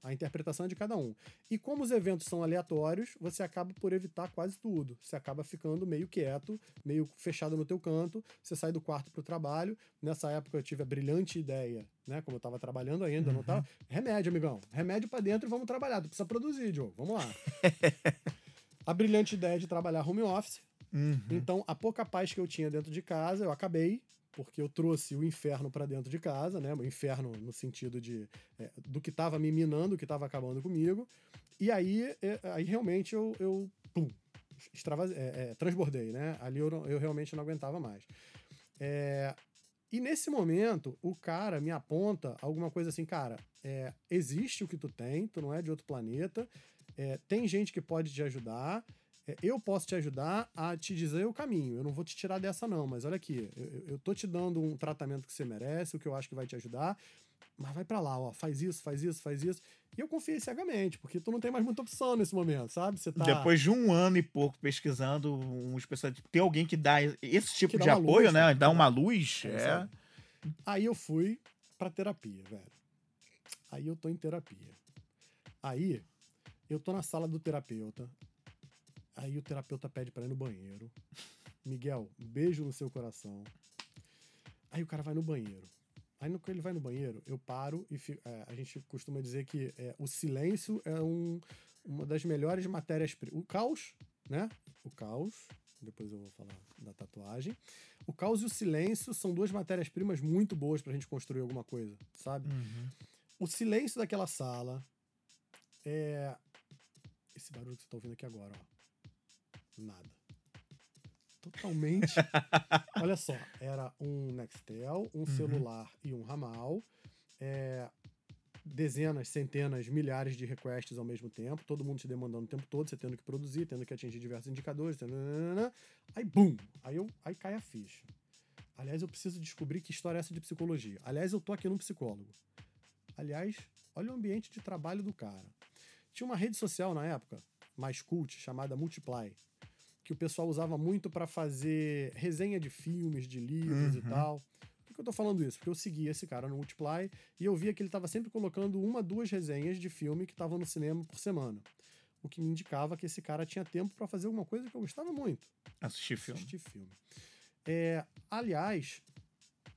a interpretação é de cada um. E como os eventos são aleatórios, você acaba por evitar quase tudo. Você acaba ficando meio quieto, meio fechado no teu canto, você sai do quarto pro trabalho. Nessa época eu tive a brilhante ideia, né, como eu tava trabalhando ainda, não tava, remédio, amigão. Remédio pra dentro e vamos trabalhar. Tu precisa produzir, Diogo. Vamos lá. (laughs) a brilhante ideia de trabalhar home office. Uhum. Então, a pouca paz que eu tinha dentro de casa, eu acabei, porque eu trouxe o inferno para dentro de casa, né? O inferno no sentido de é, do que estava me minando, do que estava acabando comigo. E aí, é, aí realmente eu, eu pum, é, é, transbordei, né? Ali eu, eu realmente não aguentava mais. É, E nesse momento, o cara me aponta alguma coisa assim, cara, é, existe o que tu tem, tu não é de outro planeta, tem gente que pode te ajudar, eu posso te ajudar a te dizer o caminho. Eu não vou te tirar dessa, não, mas olha aqui, eu, eu tô te dando um tratamento que você merece, o que eu acho que vai te ajudar, mas vai para lá, ó, faz isso, faz isso, faz isso. E eu confiei cegamente, porque tu não tem mais muita opção nesse momento, sabe? Você tá... Depois de um ano e pouco pesquisando um especialista, ter alguém que dá esse tipo de apoio, luz, né? Dá uma luz. É. é. Aí eu fui pra terapia, velho. Aí eu tô em terapia. Aí eu tô na sala do terapeuta. Aí o terapeuta pede para ir no banheiro. Miguel, beijo no seu coração. Aí o cara vai no banheiro. Aí no que ele vai no banheiro, eu paro e fico, é, a gente costuma dizer que é, o silêncio é um, uma das melhores matérias. O caos, né? O caos. Depois eu vou falar da tatuagem. O caos e o silêncio são duas matérias-primas muito boas pra gente construir alguma coisa, sabe? Uhum. O silêncio daquela sala é. Esse barulho que você tá ouvindo aqui agora, ó. Nada totalmente. (laughs) Olha só, era um Nextel, um uhum. celular e um ramal. É, dezenas, centenas, milhares de requests ao mesmo tempo, todo mundo te demandando o tempo todo, você tendo que produzir, tendo que atingir diversos indicadores, aí bum, aí, eu, aí cai a ficha. Aliás, eu preciso descobrir que história é essa de psicologia. Aliás, eu tô aqui num psicólogo. Aliás, olha o ambiente de trabalho do cara. Tinha uma rede social na época, mais cult, chamada Multiply que o pessoal usava muito para fazer resenha de filmes, de livros uhum. e tal. Por que eu tô falando isso? Porque eu seguia esse cara no Multiply e eu via que ele estava sempre colocando uma, duas resenhas de filme que estavam no cinema por semana. O que me indicava que esse cara tinha tempo para fazer alguma coisa que eu gostava muito. Assistir filme. Assistir filme. É, aliás,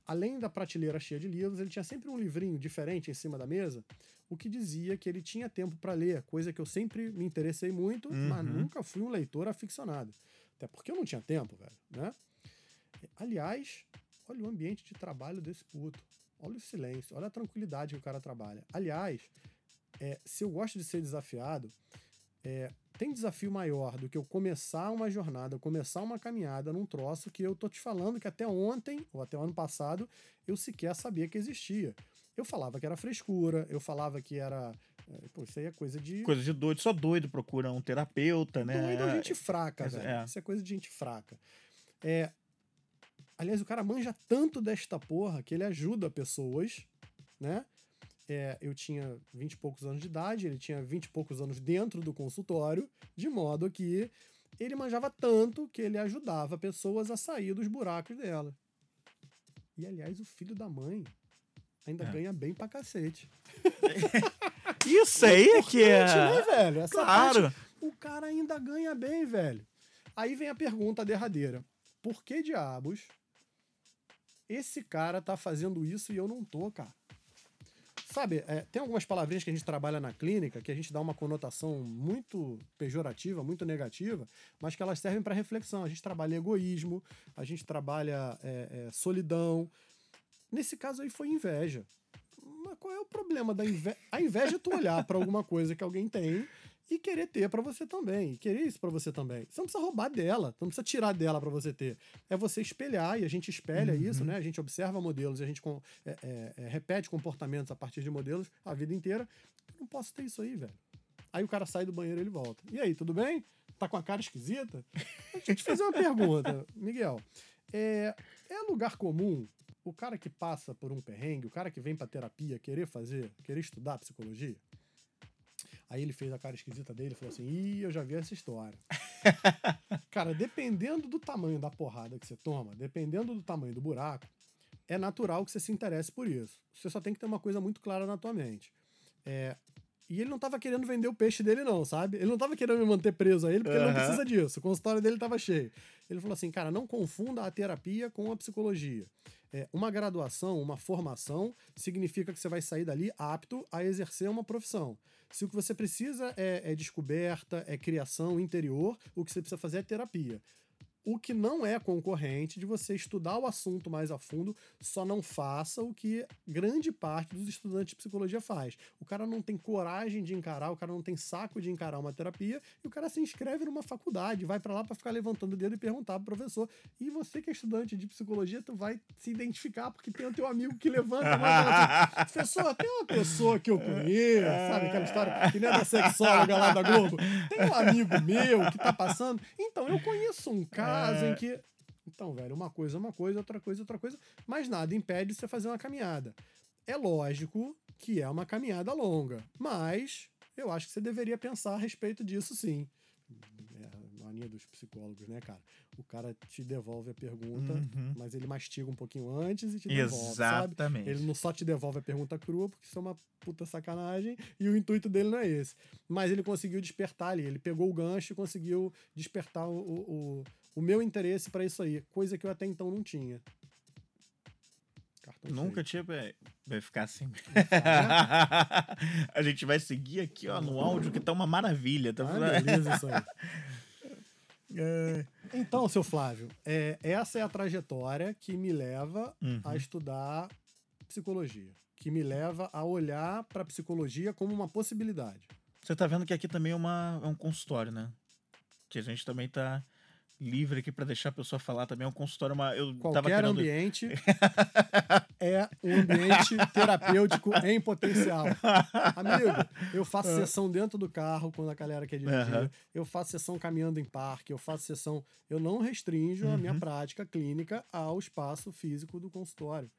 além da prateleira cheia de livros, ele tinha sempre um livrinho diferente em cima da mesa o que dizia que ele tinha tempo para ler, coisa que eu sempre me interessei muito, uhum. mas nunca fui um leitor aficionado. Até porque eu não tinha tempo, velho, né? Aliás, olha o ambiente de trabalho desse puto. Olha o silêncio, olha a tranquilidade que o cara trabalha. Aliás, é, se eu gosto de ser desafiado, é, tem desafio maior do que eu começar uma jornada, começar uma caminhada num troço que eu tô te falando que até ontem, ou até o ano passado, eu sequer sabia que existia. Eu falava que era frescura, eu falava que era. É, pô, isso aí é coisa de. Coisa de doido, só doido procura um terapeuta, né? Doido é gente fraca, é, velho. É. Isso é coisa de gente fraca. É, aliás, o cara manja tanto desta porra que ele ajuda pessoas, né? É, eu tinha 20 e poucos anos de idade, ele tinha 20 e poucos anos dentro do consultório, de modo que ele manjava tanto que ele ajudava pessoas a sair dos buracos dela. E aliás, o filho da mãe ainda é. ganha bem pra cacete. (laughs) Isso aí é que é. Né, velho? Essa claro. Parte, o cara ainda ganha bem, velho. Aí vem a pergunta derradeira: por que diabos esse cara tá fazendo isso e eu não tô, cara? Sabe, é, tem algumas palavrinhas que a gente trabalha na clínica que a gente dá uma conotação muito pejorativa, muito negativa, mas que elas servem para reflexão. A gente trabalha egoísmo, a gente trabalha é, é, solidão, Nesse caso aí foi inveja. Mas qual é o problema da inveja? A inveja é tu olhar para alguma coisa que alguém tem e querer ter para você também, e querer isso para você também. Você não precisa roubar dela, não precisa tirar dela para você ter. É você espelhar e a gente espelha uhum. isso, né? A gente observa modelos e a gente é, é, é, repete comportamentos a partir de modelos a vida inteira. Eu não posso ter isso aí, velho. Aí o cara sai do banheiro e ele volta. E aí, tudo bem? Tá com a cara esquisita? Deixa eu te fazer uma pergunta, (laughs) Miguel. É, é lugar comum o cara que passa por um perrengue, o cara que vem pra terapia querer fazer, querer estudar psicologia, aí ele fez a cara esquisita dele e falou assim: ih, eu já vi essa história. (laughs) cara, dependendo do tamanho da porrada que você toma, dependendo do tamanho do buraco, é natural que você se interesse por isso. Você só tem que ter uma coisa muito clara na tua mente. É, e ele não tava querendo vender o peixe dele, não, sabe? Ele não tava querendo me manter preso a ele, porque uhum. ele não precisa disso. O consultório dele tava cheio. Ele falou assim, cara, não confunda a terapia com a psicologia. É, uma graduação, uma formação, significa que você vai sair dali apto a exercer uma profissão. Se o que você precisa é, é descoberta, é criação interior, o que você precisa fazer é terapia. O que não é concorrente de você estudar o assunto mais a fundo, só não faça o que grande parte dos estudantes de psicologia faz. O cara não tem coragem de encarar, o cara não tem saco de encarar uma terapia, e o cara se inscreve numa faculdade, vai para lá para ficar levantando o dedo e perguntar pro professor. E você que é estudante de psicologia, tu vai se identificar porque tem o teu amigo que levanta assim, (laughs) professor, tem uma pessoa que eu conheço, sabe aquela história que nem é da sexóloga lá da Globo? Tem um amigo meu que tá passando. Então, eu conheço um caso em que então, velho, uma coisa é uma coisa, outra coisa é outra coisa, mas nada impede você fazer uma caminhada. É lógico que é uma caminhada longa, mas eu acho que você deveria pensar a respeito disso sim. É a mania dos psicólogos, né, cara? O cara te devolve a pergunta, Uhum. mas ele mastiga um pouquinho antes e te devolve, sabe? Exatamente. Ele não só te devolve a pergunta crua, porque isso é uma puta sacanagem, e o intuito dele não é esse. Mas ele conseguiu despertar ali, ele pegou o gancho e conseguiu despertar o, o, o, o meu interesse pra isso aí, coisa que eu até então não tinha. Cartão Nunca tinha. Vai ficar assim. (laughs) a gente vai seguir aqui, ó, no áudio, que tá uma maravilha. Tá... Ah, beleza isso aí. (laughs) É. Então, seu Flávio, é, essa é a trajetória que me leva Uhum. a estudar psicologia, que me leva a olhar pra psicologia como uma possibilidade. Você tá vendo que aqui também é, uma, é um consultório, né? Que a gente também tá livre aqui pra deixar a pessoa falar também. É um consultório, uma, eu tava Qualquer querendo... ambiente (laughs) é um ambiente terapêutico em potencial. Amigo, eu faço sessão dentro do carro quando a galera quer dirigir. Aham. Eu faço sessão caminhando em parque. Eu faço sessão. Eu não restringo a minha Uhum. prática clínica ao espaço físico do consultório.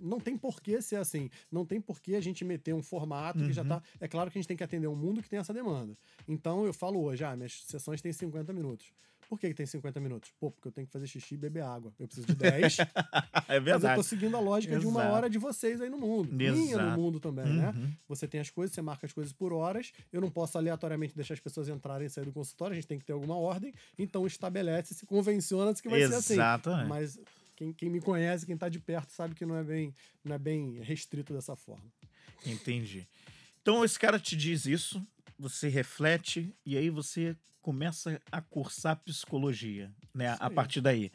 Não tem por que ser assim. Não tem por que a gente meter um formato que já Uhum. tá. É claro que a gente tem que atender um mundo que tem essa demanda. Então eu falo hoje, ah, minhas sessões têm 50 minutos. Por que, que tem 50 minutos? Pô, porque eu tenho que fazer xixi e beber água. Eu preciso de 10. (laughs) é Mas eu verdade. tô seguindo a lógica de uma Exato. hora de vocês aí no mundo. Minha Exato. no mundo também, né? Uhum. Você tem as coisas, você marca as coisas por horas. Eu não posso aleatoriamente deixar as pessoas entrarem e sair do consultório, a gente tem que ter alguma ordem. Então estabelece-se, convenciona-se que vai ser assim. Exatamente. Mas quem, quem me conhece, quem tá de perto, sabe que não é bem, não é bem restrito dessa forma. Entendi. Então esse cara te diz isso, você reflete e aí você começa a cursar psicologia, né? A partir daí.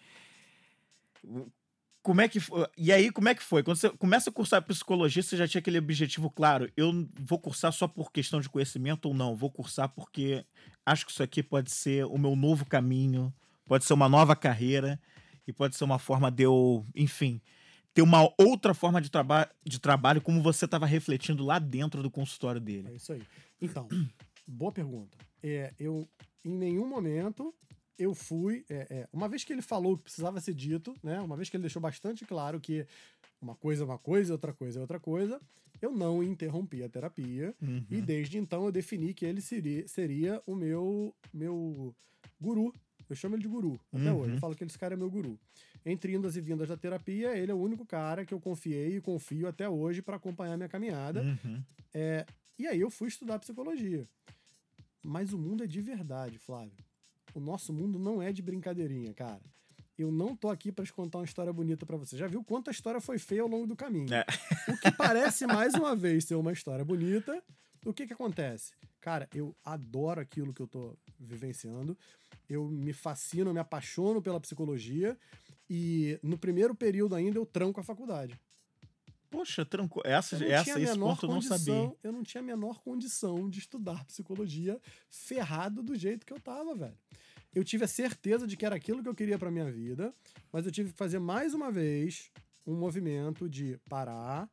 Como é que foi? E aí, como é que foi? Quando você começa a cursar psicologia, você já tinha aquele objetivo claro. Eu vou cursar só por questão de conhecimento ou não? Vou cursar porque acho que isso aqui pode ser o meu novo caminho, pode ser uma nova carreira e pode ser uma forma de eu, enfim, ter uma outra forma de, traba de trabalho, como você estava refletindo lá dentro do consultório É dele. isso aí. Então, (clears throat) boa pergunta. É, eu, em nenhum momento, eu fui. é, é, uma vez que ele falou o que precisava ser dito, né? Uma vez que ele deixou bastante claro que uma coisa é uma coisa, outra coisa é outra coisa, eu não interrompi a terapia. Uhum. E desde então eu defini que ele seria, seria o meu, meu guru. Eu chamo ele de guru até Uhum. hoje. Eu falo que esse cara é meu guru. Entre indas e vindas da terapia, ele é o único cara que eu confiei e confio até hoje para acompanhar minha caminhada. Uhum. É, e aí eu fui estudar psicologia. Mas o mundo é de verdade, Flávio. O nosso mundo não é de brincadeirinha, cara. Eu não tô aqui para te contar uma história bonita para você. Já viu quanta história foi feia ao longo do caminho? É. O que parece mais uma vez ser uma história bonita, o que que acontece? Cara, eu adoro aquilo que eu tô vivenciando. Eu me fascino, me apaixono pela psicologia e no primeiro período ainda eu tranco a faculdade. Poxa, tranquilo. Essa, essa, esse menor ponto eu não sabia. condição, eu não tinha a menor condição de estudar psicologia ferrado do jeito que eu tava, velho. Eu tive a certeza de que era aquilo que eu queria pra minha vida, mas eu tive que fazer mais uma vez um movimento de parar,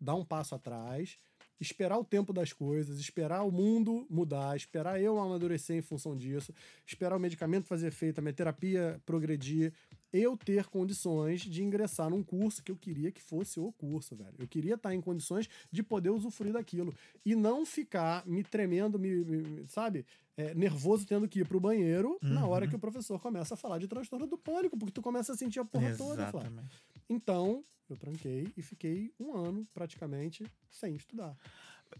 dar um passo atrás, esperar o tempo das coisas, esperar o mundo mudar, esperar eu amadurecer em função disso, esperar o medicamento fazer efeito, a minha terapia progredir, eu ter condições de ingressar num curso que eu queria que fosse o curso, velho. Eu queria estar em condições de poder usufruir daquilo e não ficar me tremendo, me, me- sabe, é, nervoso tendo que ir pro banheiro na Uhum. hora que o professor começa a falar de transtorno do pânico, porque tu começa a sentir a porra toda, Flávio. Exatamente. Então, eu tranquei e fiquei um ano praticamente sem estudar.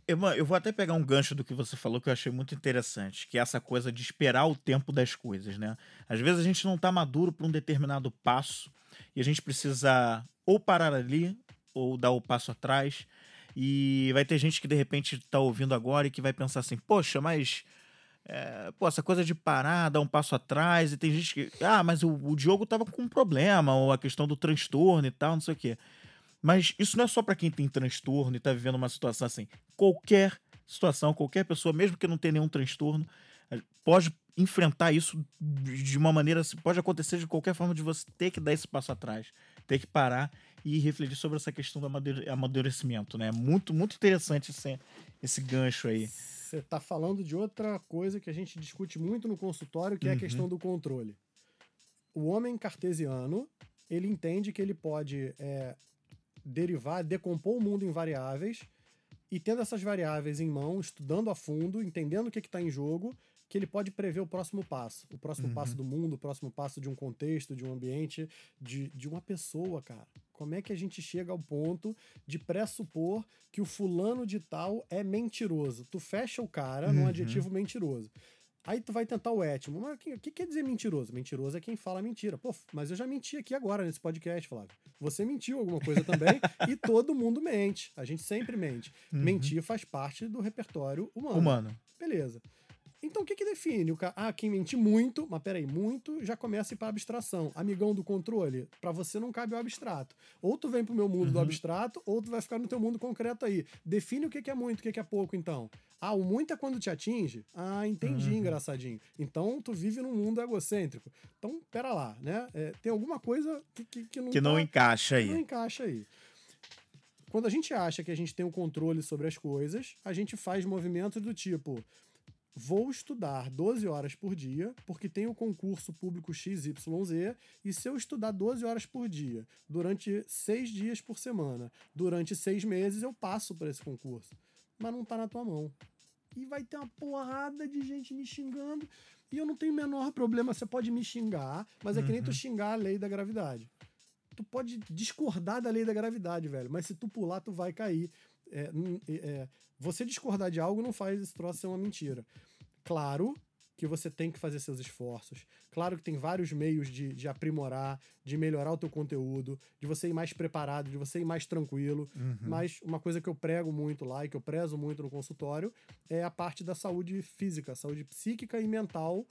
Eu, eu vou até pegar um gancho do que você falou que eu achei muito interessante, que é essa coisa de esperar o tempo das coisas, né? Às vezes a gente não tá maduro para um determinado passo e a gente precisa ou parar ali ou dar o passo atrás. E vai ter gente que de repente tá ouvindo agora e que vai pensar assim: "Poxa, mas é, pô, essa coisa de parar, dar um passo atrás, e tem gente que. Ah, mas o, o Diogo tava com um problema, ou a questão do transtorno e tal, não sei o quê. Mas isso não é só para quem tem transtorno e tá vivendo uma situação assim. Qualquer situação, qualquer pessoa, mesmo que não tenha nenhum transtorno, eh, pode enfrentar isso de uma maneira. Assim, pode acontecer de qualquer forma de você ter que dar esse passo atrás, ter que parar e refletir sobre essa questão do amadurecimento, né? Muito, muito interessante esse, esse gancho aí. Você está falando de outra coisa que a gente discute muito no consultório, que é a questão uhum. do controle. O homem cartesiano, ele entende que ele pode é, derivar, decompor o mundo em variáveis e tendo essas variáveis em mão, estudando a fundo, entendendo o que está em jogo, que ele pode prever o próximo passo. O próximo uhum. passo do mundo, o próximo passo de um contexto, de um ambiente, de, de uma pessoa, cara. Como é que a gente chega ao ponto de pressupor que o fulano de tal é mentiroso? Tu fecha o cara uhum. num adjetivo mentiroso. Aí tu vai tentar o étimo. Mas o que quer dizer mentiroso? Mentiroso é quem fala mentira. Pô, mas eu já menti aqui agora nesse podcast, Flávio. Você mentiu alguma coisa também (laughs) e todo mundo mente. A gente sempre mente. Uhum. Mentir faz parte do repertório humano. Humano. Beleza. Então o que, que define? O cara, ah, quem mente muito, mas peraí, muito já começa a ir pra abstração. Amigão do controle, para você não cabe o abstrato. Ou tu vem pro meu mundo uhum. do abstrato, ou tu vai ficar no teu mundo concreto aí. Define o que, que é muito, o que, que é pouco, então. Ah, o muito é quando te atinge? Ah, entendi, uhum. engraçadinho. Então tu vive num mundo egocêntrico. Então, pera lá, né? É, tem alguma coisa que, que, que não. Que tá, não encaixa aí. Não encaixa aí. Quando a gente acha que a gente tem o um controle sobre as coisas, a gente faz movimentos do tipo: vou estudar 12 horas por dia, porque tem o concurso público XYZ, e se eu estudar 12 horas por dia, durante seis dias por semana, durante seis meses, eu passo por esse concurso. Mas não tá na tua mão. E vai ter uma porrada de gente me xingando, e eu não tenho o menor problema, você pode me xingar, mas é uhum. que nem tu uhum. xingar a lei da gravidade. Tu pode discordar da lei da gravidade, velho, mas se tu pular, tu vai cair. É, é, você discordar de algo não faz esse troço ser uma mentira. Claro que você tem que fazer seus esforços. Claro que tem vários meios de, de aprimorar, de melhorar o teu conteúdo, de você ir mais preparado, de você ir mais tranquilo. Uhum. Mas uma coisa que eu prego muito lá e que eu prezo muito no consultório é a parte da saúde física, saúde psíquica e mental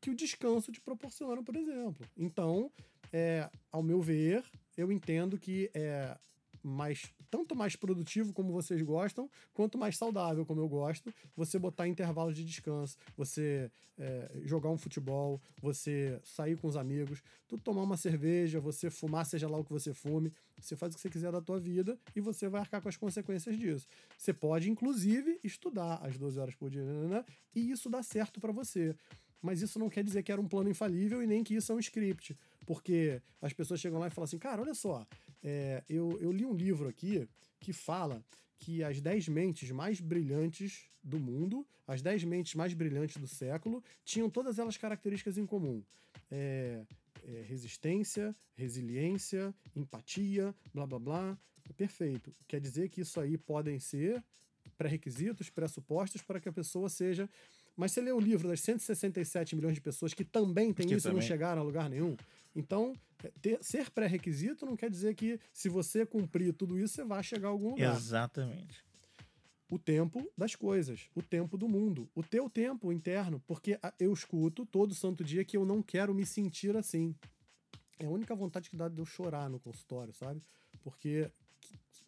que o descanso te proporciona, por exemplo. Então, é, ao meu ver, eu entendo que é, mais tanto mais produtivo como vocês gostam, quanto mais saudável como eu gosto, você botar intervalos de descanso, você é, jogar um futebol, você sair com os amigos, tu tomar uma cerveja, você fumar, seja lá o que você fume, você faz o que você quiser da tua vida e você vai arcar com as consequências disso. Você pode, inclusive, estudar às 12 horas por dia, né, e isso dá certo para você. Mas isso não quer dizer que era um plano infalível e nem que isso é um script. Porque as pessoas chegam lá e falam assim, cara, olha só, é, eu, eu li um livro aqui que fala que as 10 mentes mais brilhantes do mundo, as 10 mentes mais brilhantes do século, tinham todas elas características em comum. É, é, resistência, resiliência, empatia, blá blá blá. Perfeito. Quer dizer que isso aí podem ser pré-requisitos, pressupostos para que a pessoa seja. Mas você lê o livro das 167 milhões de pessoas que também têm que isso também. e não chegaram a lugar nenhum. Então, ter, ser pré-requisito não quer dizer que se você cumprir tudo isso, você vai chegar a algum lugar. Exatamente. O tempo das coisas, o tempo do mundo, o teu tempo interno, porque eu escuto todo santo dia que eu não quero me sentir assim. É a única vontade que dá de eu chorar no consultório, sabe? Porque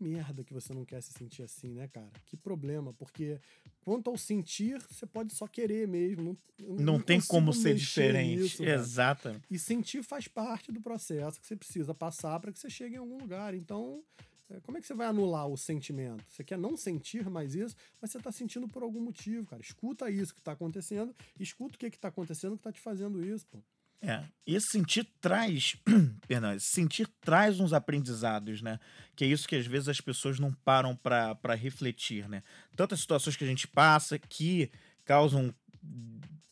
merda que você não quer se sentir assim, né, cara? Que problema, porque quanto ao sentir, você pode só querer mesmo. Não, não, não tem como ser diferente. Nisso, Exato. E sentir faz parte do processo que você precisa passar para que você chegue em algum lugar. Então, é, como é que você vai anular o sentimento? Você quer não sentir mais isso, mas você está sentindo por algum motivo, cara. Escuta isso que está acontecendo, escuta o que está acontecendo que está te fazendo isso, pô. É, esse sentir traz, (clears throat) perdão, sentir traz uns aprendizados, né? Que é isso que às vezes as pessoas não param para refletir, né? Tantas situações que a gente passa que causam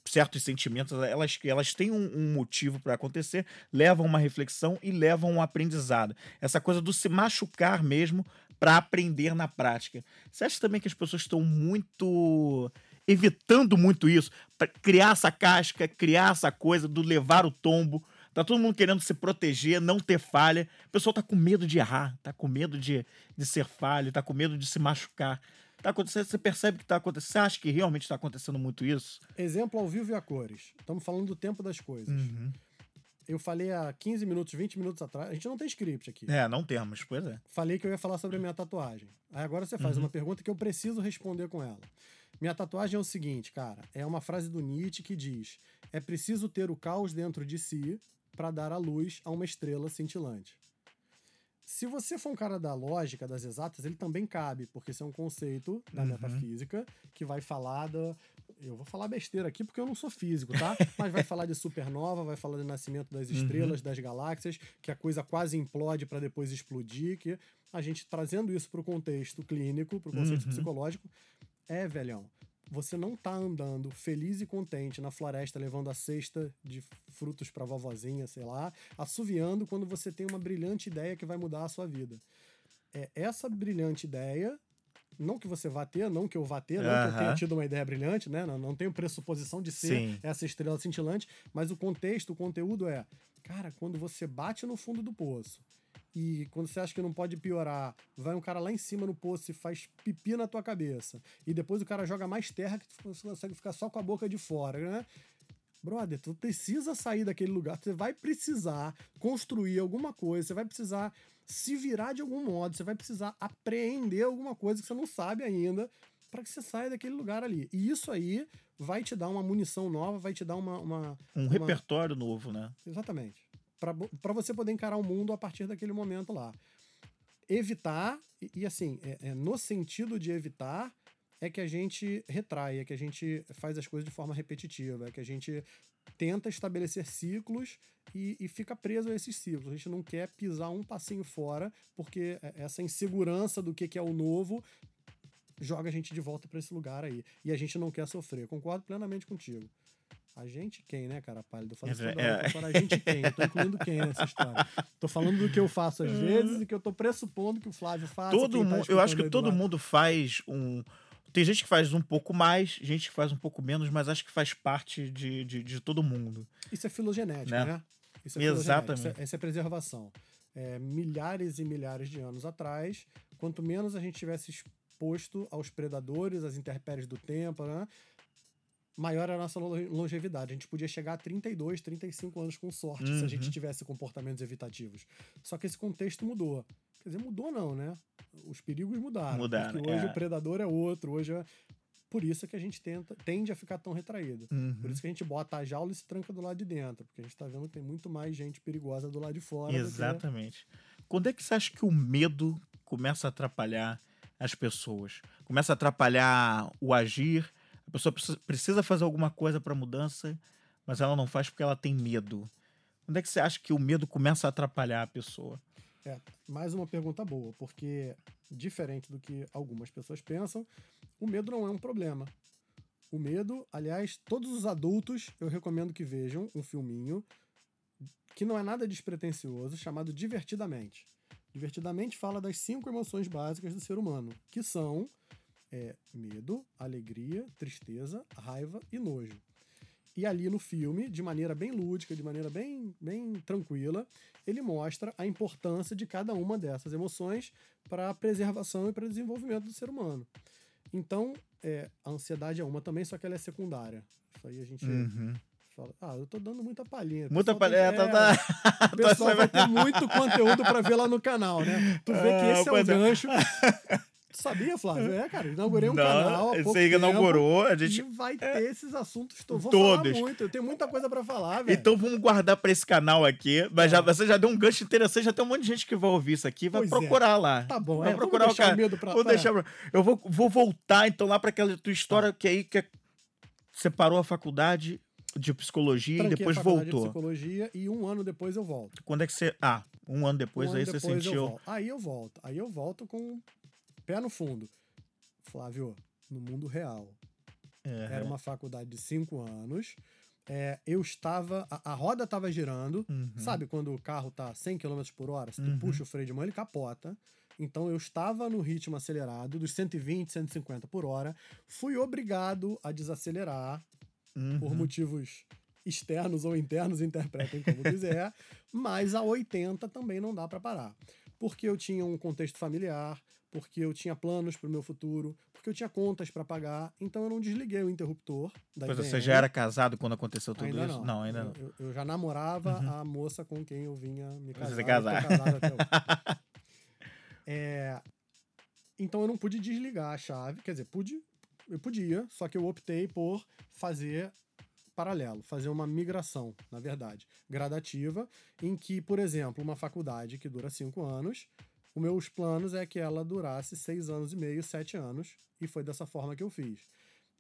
certos sentimentos, elas, elas têm um, um motivo para acontecer, levam uma reflexão e levam um aprendizado. Essa coisa do se machucar mesmo para aprender na prática. Você acha também que as pessoas estão muito evitando muito isso, para criar essa casca, criar essa coisa do levar o tombo. Tá todo mundo querendo se proteger, não ter falha. O pessoal tá com medo de errar, tá com medo de, de ser falho, tá com medo de se machucar. tá acontecendo, você percebe que tá acontecendo. Você acha que realmente está acontecendo muito isso? Exemplo ao vivo e a cores. Estamos falando do tempo das coisas. Uhum. Eu falei há 15 minutos, 20 minutos atrás. A gente não tem script aqui. É, não temos, pois é. Falei que eu ia falar sobre a minha tatuagem. Aí agora você faz Uhum. uma pergunta que eu preciso responder com ela. Minha tatuagem é o seguinte, cara. É uma frase do Nietzsche que diz: É preciso ter o caos dentro de si para dar a luz a uma estrela cintilante. Se você for um cara da lógica, das exatas, ele também cabe, porque isso é um conceito da Uhum. metafísica que vai falar da. Eu vou falar besteira aqui porque eu não sou físico, tá? (laughs) Mas vai falar de supernova, vai falar do nascimento das estrelas, das galáxias, que a coisa quase implode para depois explodir, que a gente trazendo isso para o contexto clínico, para o conceito Uhum. psicológico, é, velhão. Você não tá andando feliz e contente na floresta levando a cesta de frutos pra vovozinha, sei lá, assoviando quando você tem uma brilhante ideia que vai mudar a sua vida. É essa brilhante ideia, não que você vá ter, não que eu vá ter, não que eu tenha tido uma ideia brilhante, né? Não, não tenho pressuposição de ser Sim. essa estrela cintilante, mas o contexto, o conteúdo é, cara, quando você bate no fundo do poço e quando você acha que não pode piorar, vai um cara lá em cima no poço e faz pipi na tua cabeça. E depois o cara joga mais terra que você consegue ficar só com a boca de fora, né? Brother, tu precisa sair daquele lugar, você vai precisar construir alguma coisa, você vai precisar se virar de algum modo, você vai precisar apreender alguma coisa que você não sabe ainda para que você saia daquele lugar ali. E isso aí vai te dar uma munição nova, vai te dar uma. uma Um uma- repertório novo, né? Exatamente. Para você poder encarar o mundo a partir daquele momento lá. Evitar, e, e assim, é- é no sentido de evitar, é que a gente retrai, é que a gente faz as coisas de forma repetitiva, é que a gente tenta estabelecer ciclos e, e fica preso a esses ciclos. A gente não quer pisar um passinho fora, porque é- essa insegurança do que, que é o novo joga a gente de volta para esse lugar aí. E a gente não quer sofrer. Concordo plenamente contigo. A gente quem, né, cara pálido? Eu falo isso É, toda hora, é. agora a gente quem? Eu tô incluindo quem nessa história? Tô falando do que eu faço às (laughs) vezes e que eu tô pressupondo que o Flávio faça. Todo tá mundo, eu acho que todo mundo faz um. Tem gente que faz um pouco mais, gente que faz um pouco menos, mas acho que faz parte de, de, de todo mundo. Isso é filogenético, Né? né? Isso é Exatamente. Isso é, isso é preservação. É, milhares e milhares de anos atrás, quanto menos a gente tivesse exposto aos predadores, às intempéries do tempo, né? Maior era a nossa lo- longevidade. A gente podia chegar a 32, 35 anos com sorte, se a gente Uhum. tivesse comportamentos evitativos. Só que esse contexto mudou. Quer dizer, mudou não, né? Os perigos mudaram. Mudaram, Porque hoje é. o predador é outro, hoje é... Por isso é que a gente tenta, tende a ficar tão retraído. Uhum. Por isso que a gente bota a jaula e se tranca do lado de dentro. Porque a gente tá vendo que tem muito mais gente perigosa do lado de fora. do que- Exatamente. Quando é que você acha que o medo começa a atrapalhar as pessoas? Começa a atrapalhar o agir? A pessoa precisa- fazer alguma coisa para mudança, mas ela não faz porque ela tem medo. Quando é que você acha que o medo começa a atrapalhar a pessoa? É, mais uma pergunta boa, porque diferente do que algumas pessoas pensam, o medo não é um problema. O medo, aliás, todos os adultos eu recomendo que vejam um filminho que não é nada despretensioso, chamado Divertidamente. Divertidamente fala das cinco emoções básicas do ser humano, que são é, medo, alegria, tristeza, raiva e nojo. E ali no filme, de maneira bem lúdica, de maneira bem, bem tranquila, ele mostra a importância de cada uma dessas emoções para a preservação e para o desenvolvimento do ser humano. Então, é, a ansiedade é uma também, só que ela é secundária. Isso aí a gente Uhum. fala. Ah, eu tô dando muita palhinha. Muita pessoal tem- palha. Tá, é, tá. (laughs) O pessoal vai ter muito conteúdo para ver lá no canal, né? Tu vê que Ah, esse é o é. gancho. (laughs) Sabia, Flávio? É, cara, inaugurei um Não, canal. há Você inaugurou, a gente. Vai ter esses assuntos todos. Vou Todos. muito. Eu tenho muita coisa para falar, velho. Então vamos guardar para esse canal aqui. Mas É. já, você já deu um gancho interessante, já tem um monte de gente que vai ouvir isso aqui, vai Pois é. procurar lá. Tá bom, vai é, vamos procurar o deixar cara. o medo pra- Vou pra- deixar Eu vou, vou voltar então lá para aquela tua história que aí que é- você parou a faculdade de psicologia Tranquei e depois a faculdade de voltou. psicologia e um ano depois eu volto. Quando é que você. Ah, um ano depois um aí ano você depois eu sentiu. volto. Aí eu volto. Aí eu volto com o pé no fundo. Flávio, no mundo real. É, Era uma faculdade de cinco anos. É, eu estava. A, a roda estava girando. Uhum. Sabe quando o carro tá 100 km por hora? Se tu Uhum. puxa o freio de mão, ele capota. Então eu estava no ritmo acelerado, dos 120, 150 por hora. Fui obrigado a desacelerar por Uhum. motivos externos ou internos, interpretem como quiser, (laughs) mas a 80 também não dá para parar. Porque eu tinha um contexto familiar, porque eu tinha planos para o meu futuro, porque eu tinha contas para pagar, então eu não desliguei o interruptor da Pois IBM. você já era casado quando aconteceu tudo Ainda isso? Não, ainda não. Eu, eu já namorava a moça com quem eu vinha me casar. Você casar. (laughs) É, então eu não pude desligar a chave, quer dizer, pude, eu podia, só que eu optei por fazer paralelo, fazer uma migração, na verdade, gradativa, em que, por exemplo, uma faculdade que dura cinco anos, os meus planos é que ela durasse seis anos e meio, sete anos, e foi dessa forma que eu fiz.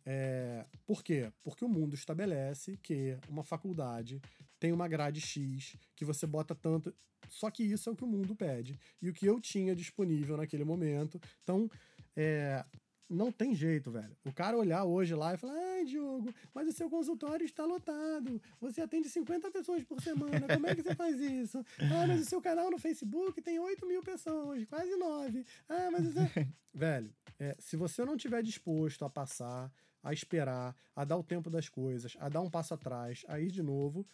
É, por quê? Porque o mundo estabelece que uma faculdade tem uma grade X, que você bota tanto. Só que isso é o que o mundo pede. E o que eu tinha disponível naquele momento. Então, é, não tem jeito, velho. O cara olhar hoje lá e falar: ai, Diogo, mas o seu consultório está lotado. Você atende 50 pessoas por semana. Como é que você faz isso? (laughs) Ah, mas o seu canal no Facebook tem 8 mil pessoas, quase 9. Ah, mas você. (laughs) velho, é, se você não tiver disposto a passar, a esperar, a dar o tempo das coisas, a dar um passo atrás, a ir de novo,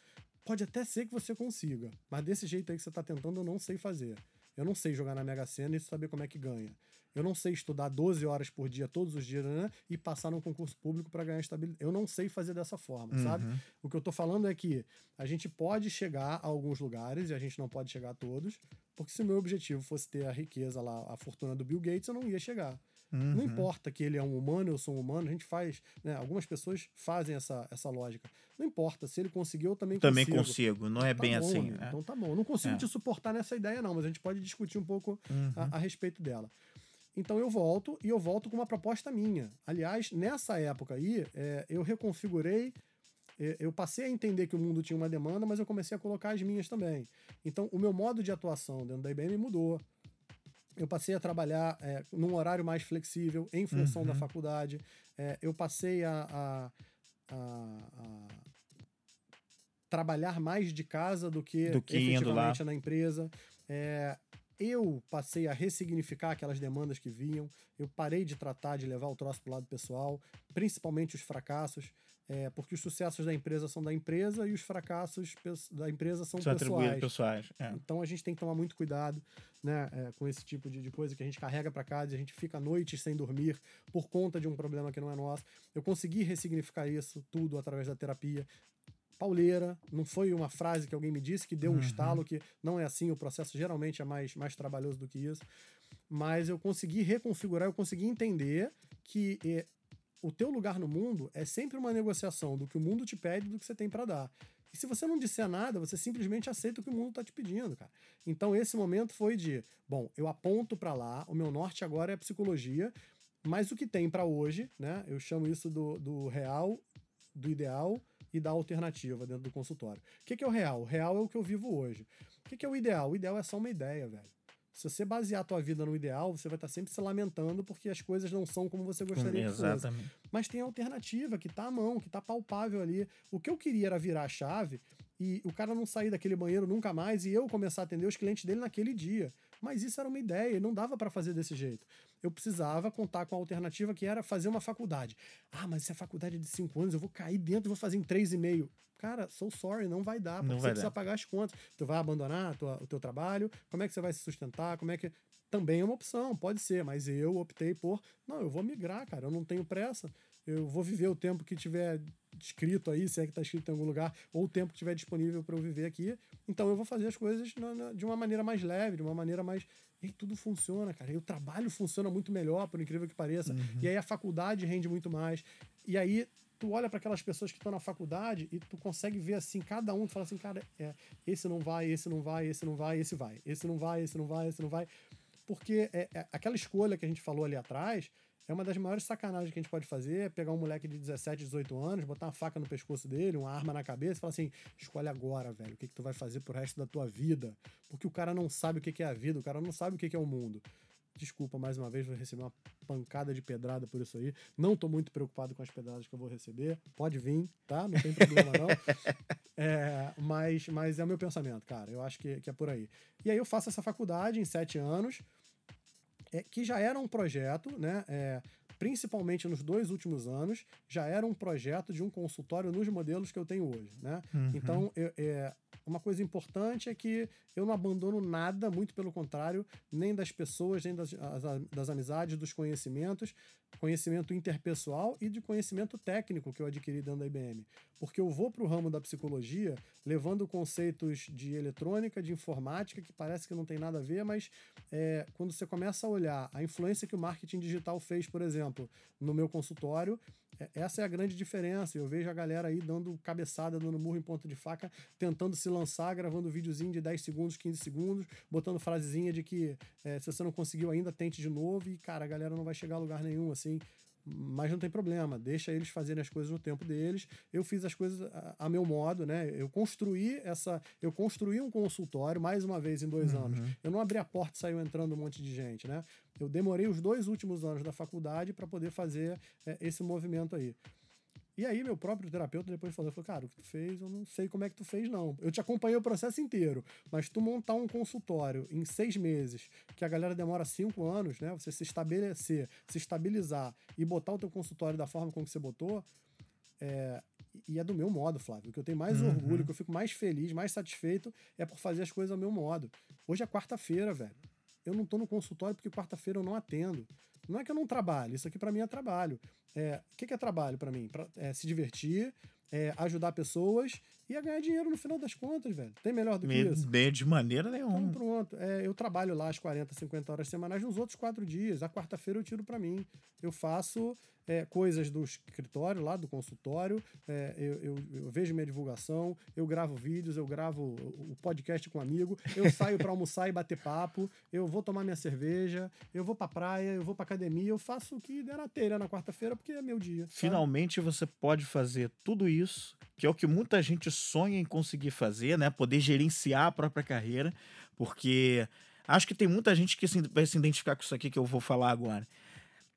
pode até ser que você consiga. Mas desse jeito aí que você está tentando, eu não sei fazer. Eu não sei jogar na Mega Sena e saber como é que ganha. Eu não sei estudar 12 horas por dia, todos os dias, né, e passar num concurso público para ganhar estabilidade. Eu não sei fazer dessa forma, sabe? Uhum. O que eu tô falando é que a gente pode chegar a alguns lugares e a gente não pode chegar a todos, porque se o meu objetivo fosse ter a riqueza lá, a fortuna do Bill Gates, eu não ia chegar. Não Uhum. importa que ele é um humano, eu sou um humano, a gente faz, né? Algumas pessoas fazem essa, essa lógica. Não importa, se ele conseguiu, eu também, Também consigo. consigo, não é Tá bem bom, assim. né? Então tá bom. Eu não consigo É. te suportar nessa ideia, não, mas a gente pode discutir um pouco Uhum. a, a respeito dela. Então eu volto e eu volto com uma proposta minha. Aliás, nessa época aí, é, eu reconfigurei. é, Eu passei a entender que o mundo tinha uma demanda, mas eu comecei a colocar as minhas também. Então, o meu modo de atuação dentro da IBM mudou. Eu passei a trabalhar é, num horário mais flexível, em função da Uhum. faculdade. É, eu passei a, a- a- a trabalhar mais de casa do que, Do que efetivamente na empresa. É, eu passei a ressignificar aquelas demandas que vinham. Eu parei de tratar de levar o troço pro lado pessoal, principalmente os fracassos, é, porque os sucessos da empresa são da empresa e os fracassos da empresa são, São atribuídos pessoais. pessoais. É. Então a gente tem que tomar muito cuidado né, é, com esse tipo de, de coisa que a gente carrega para casa e a gente fica noites sem dormir por conta de um problema que não é nosso. Eu consegui ressignificar isso tudo através da terapia. Pauleira, não foi uma frase que alguém me disse que deu um Uhum. estalo, que não é assim, o processo geralmente é mais, mais trabalhoso do que isso. Mas eu consegui reconfigurar, eu consegui entender que eh, o teu lugar no mundo é sempre uma negociação do que o mundo te pede e do que você tem para dar. E se você não disser nada, você simplesmente aceita o que o mundo tá te pedindo, cara. Então esse momento foi de, bom, eu aponto para lá, o meu norte agora é a psicologia, mas o que tem para hoje, né? Eu chamo isso do, do real, do ideal e da alternativa dentro do consultório. O que, que é o real? O real é o que eu vivo hoje. O que, que é o ideal? O ideal é só uma ideia, velho. Se você basear a tua vida no ideal, você vai estar sempre se lamentando porque as coisas não são como você gostaria que fosse Exatamente. mas tem a alternativa que tá à mão, que tá palpável ali. O que eu queria era virar a chave e o cara não sair daquele banheiro nunca mais e eu começar a atender os clientes dele naquele dia. Mas isso era uma ideia, não dava para fazer desse jeito. Eu precisava contar com a alternativa que era fazer uma faculdade. Ah, mas se a faculdade é de cinco anos, eu vou cair dentro e vou fazer em três e meio. Cara, so sorry, não vai dar, porque Não você vai precisa dar. pagar as contas. Tu vai abandonar tua- o teu trabalho, como é que você vai se sustentar, como é que... Também é uma opção, pode ser, mas eu optei por, não, eu vou migrar, cara, eu não tenho pressa, eu vou viver o tempo que tiver escrito aí, se é que tá escrito em algum lugar, ou o tempo que tiver disponível para eu viver aqui, então eu vou fazer as coisas na- na- de uma maneira mais leve, de uma maneira mais... E tudo funciona, cara, e o trabalho funciona muito melhor, por incrível que pareça, e aí a faculdade rende muito mais, e aí tu olha para aquelas pessoas que estão na faculdade e tu consegue ver assim, cada um, tu fala assim, cara, é, esse não vai, esse não vai, esse não vai, esse vai, esse não vai, esse não vai, esse não vai. Porque é, é- aquela escolha que a gente falou ali atrás é uma das maiores sacanagens que a gente pode fazer, é pegar um moleque de 17, 18 anos, botar uma faca no pescoço dele, uma arma na cabeça e falar assim, escolhe agora, velho, o que, que tu vai fazer pro resto da tua vida. Porque o cara não sabe o que, que é a vida, o cara não sabe o que, que é o mundo. Desculpa, mais uma vez, vou receber uma pancada de pedrada por isso aí. Não tô muito preocupado com as pedradas que eu vou receber. Pode vir, tá? Não tem problema, não. (laughs) É, mas, mas é o meu pensamento, cara. Eu acho que, que é por aí. E aí eu faço essa faculdade em sete anos, é, que já era um projeto, né? É, principalmente nos dois últimos anos, já era um projeto de um consultório nos modelos que eu tenho hoje. Né? Uhum. Então, eu, é, uma coisa importante é que eu não abandono nada, muito pelo contrário, nem das pessoas, nem das, as, das amizades, dos conhecimentos, conhecimento interpessoal e de conhecimento técnico que eu adquiri dentro da IBM. Porque eu vou para o ramo da psicologia levando conceitos de eletrônica, de informática, que parece que não tem nada a ver, mas é, quando você começa a olhar a influência que o marketing digital fez, por exemplo, no meu consultório, é, essa é a grande diferença. Eu vejo a galera aí dando cabeçada, dando murro em ponta de faca, tentando se lançar, gravando videozinho de 10 segundos, 15 segundos, botando frasezinha de que é, se você não conseguiu ainda, tente de novo. E, cara, a galera não vai chegar a lugar nenhum, assim. Mas não tem problema, deixa eles fazerem as coisas no tempo deles. Eu fiz as coisas a, a meu modo, né? Eu construí essa. Eu construí um consultório, mais uma vez, em dois Uhum. anos. Eu não abri a porta e saiu entrando um monte de gente, né? Eu demorei os dois últimos anos da faculdade para poder fazer é, esse movimento aí. E aí, meu próprio terapeuta depois falou: falou, cara, o que tu fez, eu não sei como é que tu fez, não. Eu te acompanhei o processo inteiro, mas tu montar um consultório em seis meses, que a galera demora cinco anos, né? Você se estabelecer, se estabilizar e botar o teu consultório da forma como você botou, é, e é do meu modo, Flávio. O que eu tenho mais Uhum. orgulho, que eu fico mais feliz, mais satisfeito, é por fazer as coisas ao meu modo. Hoje é quarta-feira, velho. Eu não tô no consultório porque quarta-feira eu não atendo. Não é que eu não trabalho, isso aqui para mim é trabalho. É, o que, que é trabalho para mim? Pra, é, se divertir, é, ajudar pessoas e é ganhar dinheiro no final das contas, velho. Tem melhor do que Me- isso? de maneira Então nenhuma. pronto. É, eu trabalho lá as 40, 50 horas semanais nos outros quatro dias. A quarta-feira eu tiro para mim. Eu faço é, coisas do escritório, lá do consultório. é, eu, eu- eu vejo minha divulgação, eu gravo vídeos, eu gravo o o podcast com um amigo, eu (laughs) saio para almoçar e bater papo, eu vou tomar minha cerveja, eu vou pra praia, eu vou pra academia, eu faço o que der na telha na quarta-feira, porque é meu dia. sabe? Finalmente você pode fazer tudo isso, que é o que muita gente sonha em conseguir fazer, né? Poder gerenciar a própria carreira, porque acho que tem muita gente que vai se identificar com isso aqui que eu vou falar agora.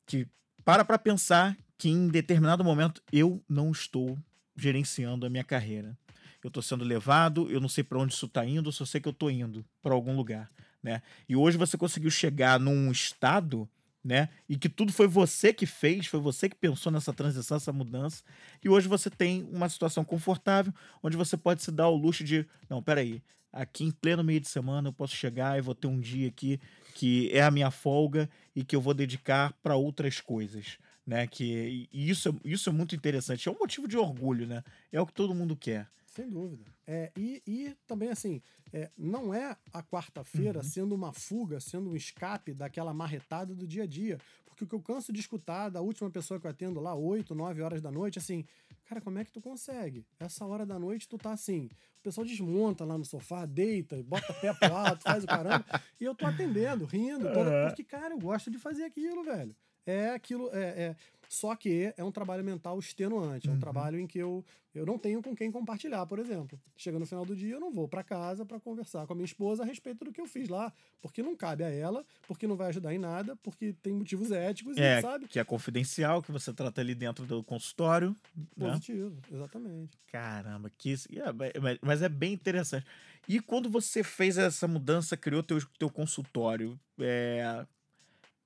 Que para pra pensar que em determinado momento eu não estou gerenciando a minha carreira. Eu estou sendo levado, eu não sei para onde isso está indo, só sei que eu estou indo para algum lugar, né? E hoje você conseguiu chegar num estado, né? E que tudo foi você que fez, foi você que pensou nessa transição, essa mudança. E hoje você tem uma situação confortável, onde você pode se dar o luxo de, não, peraí, aqui em pleno meio de semana eu posso chegar e vou ter um dia aqui que é a minha folga e que eu vou dedicar para outras coisas, né? Que e isso, é- isso é muito interessante, é um motivo de orgulho, né? É o que todo mundo quer. Sem dúvida. É, e, e também, assim, é, não é a quarta-feira Uhum. sendo uma fuga, sendo um escape daquela marretada do dia a dia. Porque o que eu canso de escutar da última pessoa que eu atendo lá, 8, 9 horas da noite, assim, cara, como é que tu consegue? Essa hora da noite tu tá assim. O pessoal desmonta lá no sofá, deita, bota pé pro alto, faz o caramba. E eu tô atendendo, rindo, toda- Uhum. porque, cara, eu gosto de fazer aquilo, velho. É aquilo, é, é- só que é um trabalho mental extenuante, é um Uhum. trabalho em que eu, eu não tenho com quem compartilhar, por exemplo. Chega no final do dia, eu não vou para casa para conversar com a minha esposa a respeito do que eu fiz lá, porque não cabe a ela, porque não vai ajudar em nada, porque tem motivos éticos, e, É, sabe? que é confidencial, que você trata ali dentro do consultório, né? Positivo, exatamente. Caramba, que isso. é, mas- mas é bem interessante. E quando você fez essa mudança, criou teu, teu consultório, é,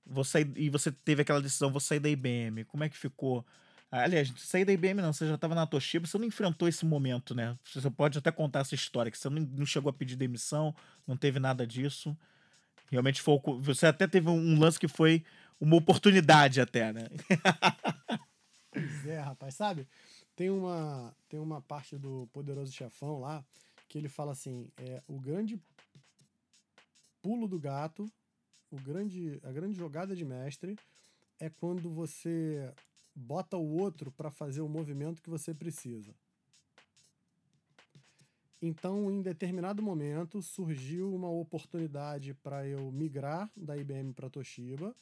você, e você teve aquela decisão, vou sair da IBM, como é que ficou? Aliás, sair da IBM não, você já estava na Toshiba, você não enfrentou esse momento, né? Você pode até contar essa história, que você não, chegou a pedir demissão, não teve nada disso. Realmente foi. Você até teve um lance que foi uma oportunidade até, né? Pois é, rapaz, sabe? Tem uma, tem uma parte do Poderoso Chefão lá que ele fala assim: é, o grande pulo do gato, o grande, a grande jogada de mestre é quando você bota o outro para fazer o movimento que você precisa. Então, em determinado momento, surgiu uma oportunidade para eu migrar da IBM para Toshiba.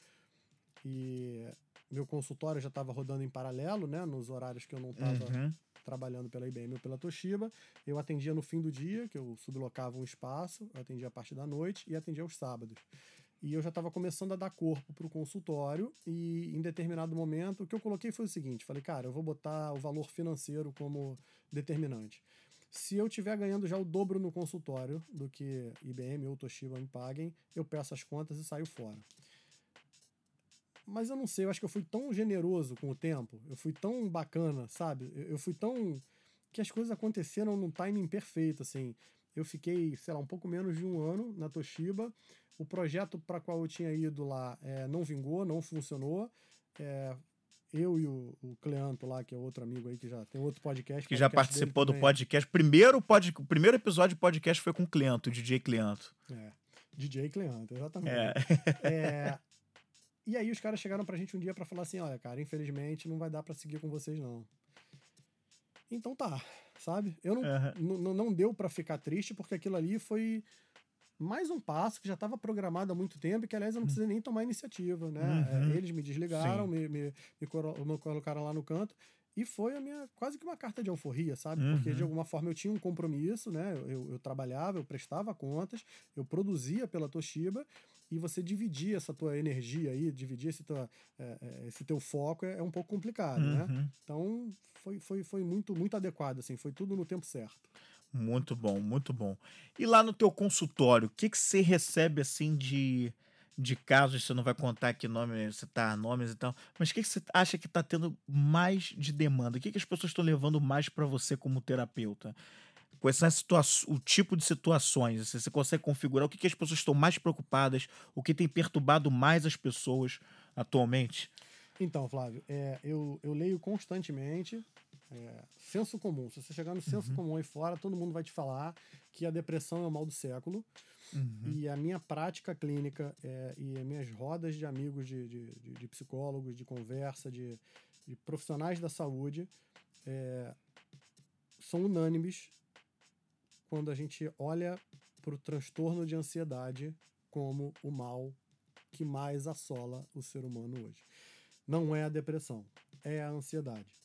E meu consultório já estava rodando em paralelo, né? Nos horários que eu não estava Uhum. trabalhando pela IBM ou pela Toshiba. Eu atendia no fim do dia, que eu sublocava um espaço, eu atendia a parte da noite e atendia aos sábados. E eu já estava começando a dar corpo para o consultório e em determinado momento o que eu coloquei foi o seguinte, falei, cara, eu vou botar o valor financeiro como determinante. Se eu estiver ganhando já o dobro no consultório do que IBM ou Toshiba me paguem, eu peço as contas e saio fora. mas eu não sei, eu acho que eu fui tão generoso com o tempo, eu fui tão bacana, sabe? Eu fui tão. que as coisas aconteceram num timing perfeito, assim. Eu fiquei, sei lá, um pouco menos de um ano na Toshiba. O projeto para qual eu tinha ido lá é, não vingou, não funcionou. É, eu e o, o Cleanto lá, que é outro amigo aí que já tem outro podcast. Que podcast já participou do podcast. Primeiro, pod, o primeiro episódio do podcast foi com o Cleanto, o DJ Cleanto. É, DJ Cleanto, exatamente. É. é. E aí os caras chegaram pra gente um dia para falar assim, olha, cara, infelizmente não vai dar para seguir com vocês, não. Então tá, sabe? Eu não, uhum. não deu para ficar triste, porque aquilo ali foi mais um passo que já estava programado há muito tempo e que, aliás, eu não precisei nem tomar iniciativa, né? Uhum. É, eles me desligaram, me, me, me, colocaram lá no canto e foi a minha quase que uma carta de alforria, sabe? Uhum. Porque de alguma forma eu tinha um compromisso, né? Eu, eu, trabalhava, eu prestava contas, eu produzia pela Toshiba e você dividir essa tua energia aí, dividir esse, tua, é, é esse teu foco é, é, um pouco complicado, né? uhum. né? Então foi, foi, foi muito, muito adequado, assim, foi tudo no tempo certo. Muito bom, muito bom. E lá no teu consultório, o que, que você recebe assim de, de casos? Você não vai contar aqui nome, você tá nomes e tal, mas o que, que você acha que está tendo mais de demanda? O que, que as pessoas estão levando mais para você como terapeuta? Quais são o tipo de situações? Você consegue configurar o que, que as pessoas estão mais preocupadas, o que tem perturbado mais as pessoas atualmente? Então, Flávio, é, eu, eu leio constantemente é, senso comum. Se você chegar no senso uhum. comum aí fora, todo mundo vai te falar que a depressão é o mal do século. Uhum. E a minha prática clínica é, e as minhas rodas de amigos, de, de, de, de psicólogos, de conversa, de, de profissionais da saúde, é, são unânimes quando a gente olha para o transtorno de ansiedade como o mal que mais assola o ser humano hoje. Não é a depressão, é a ansiedade.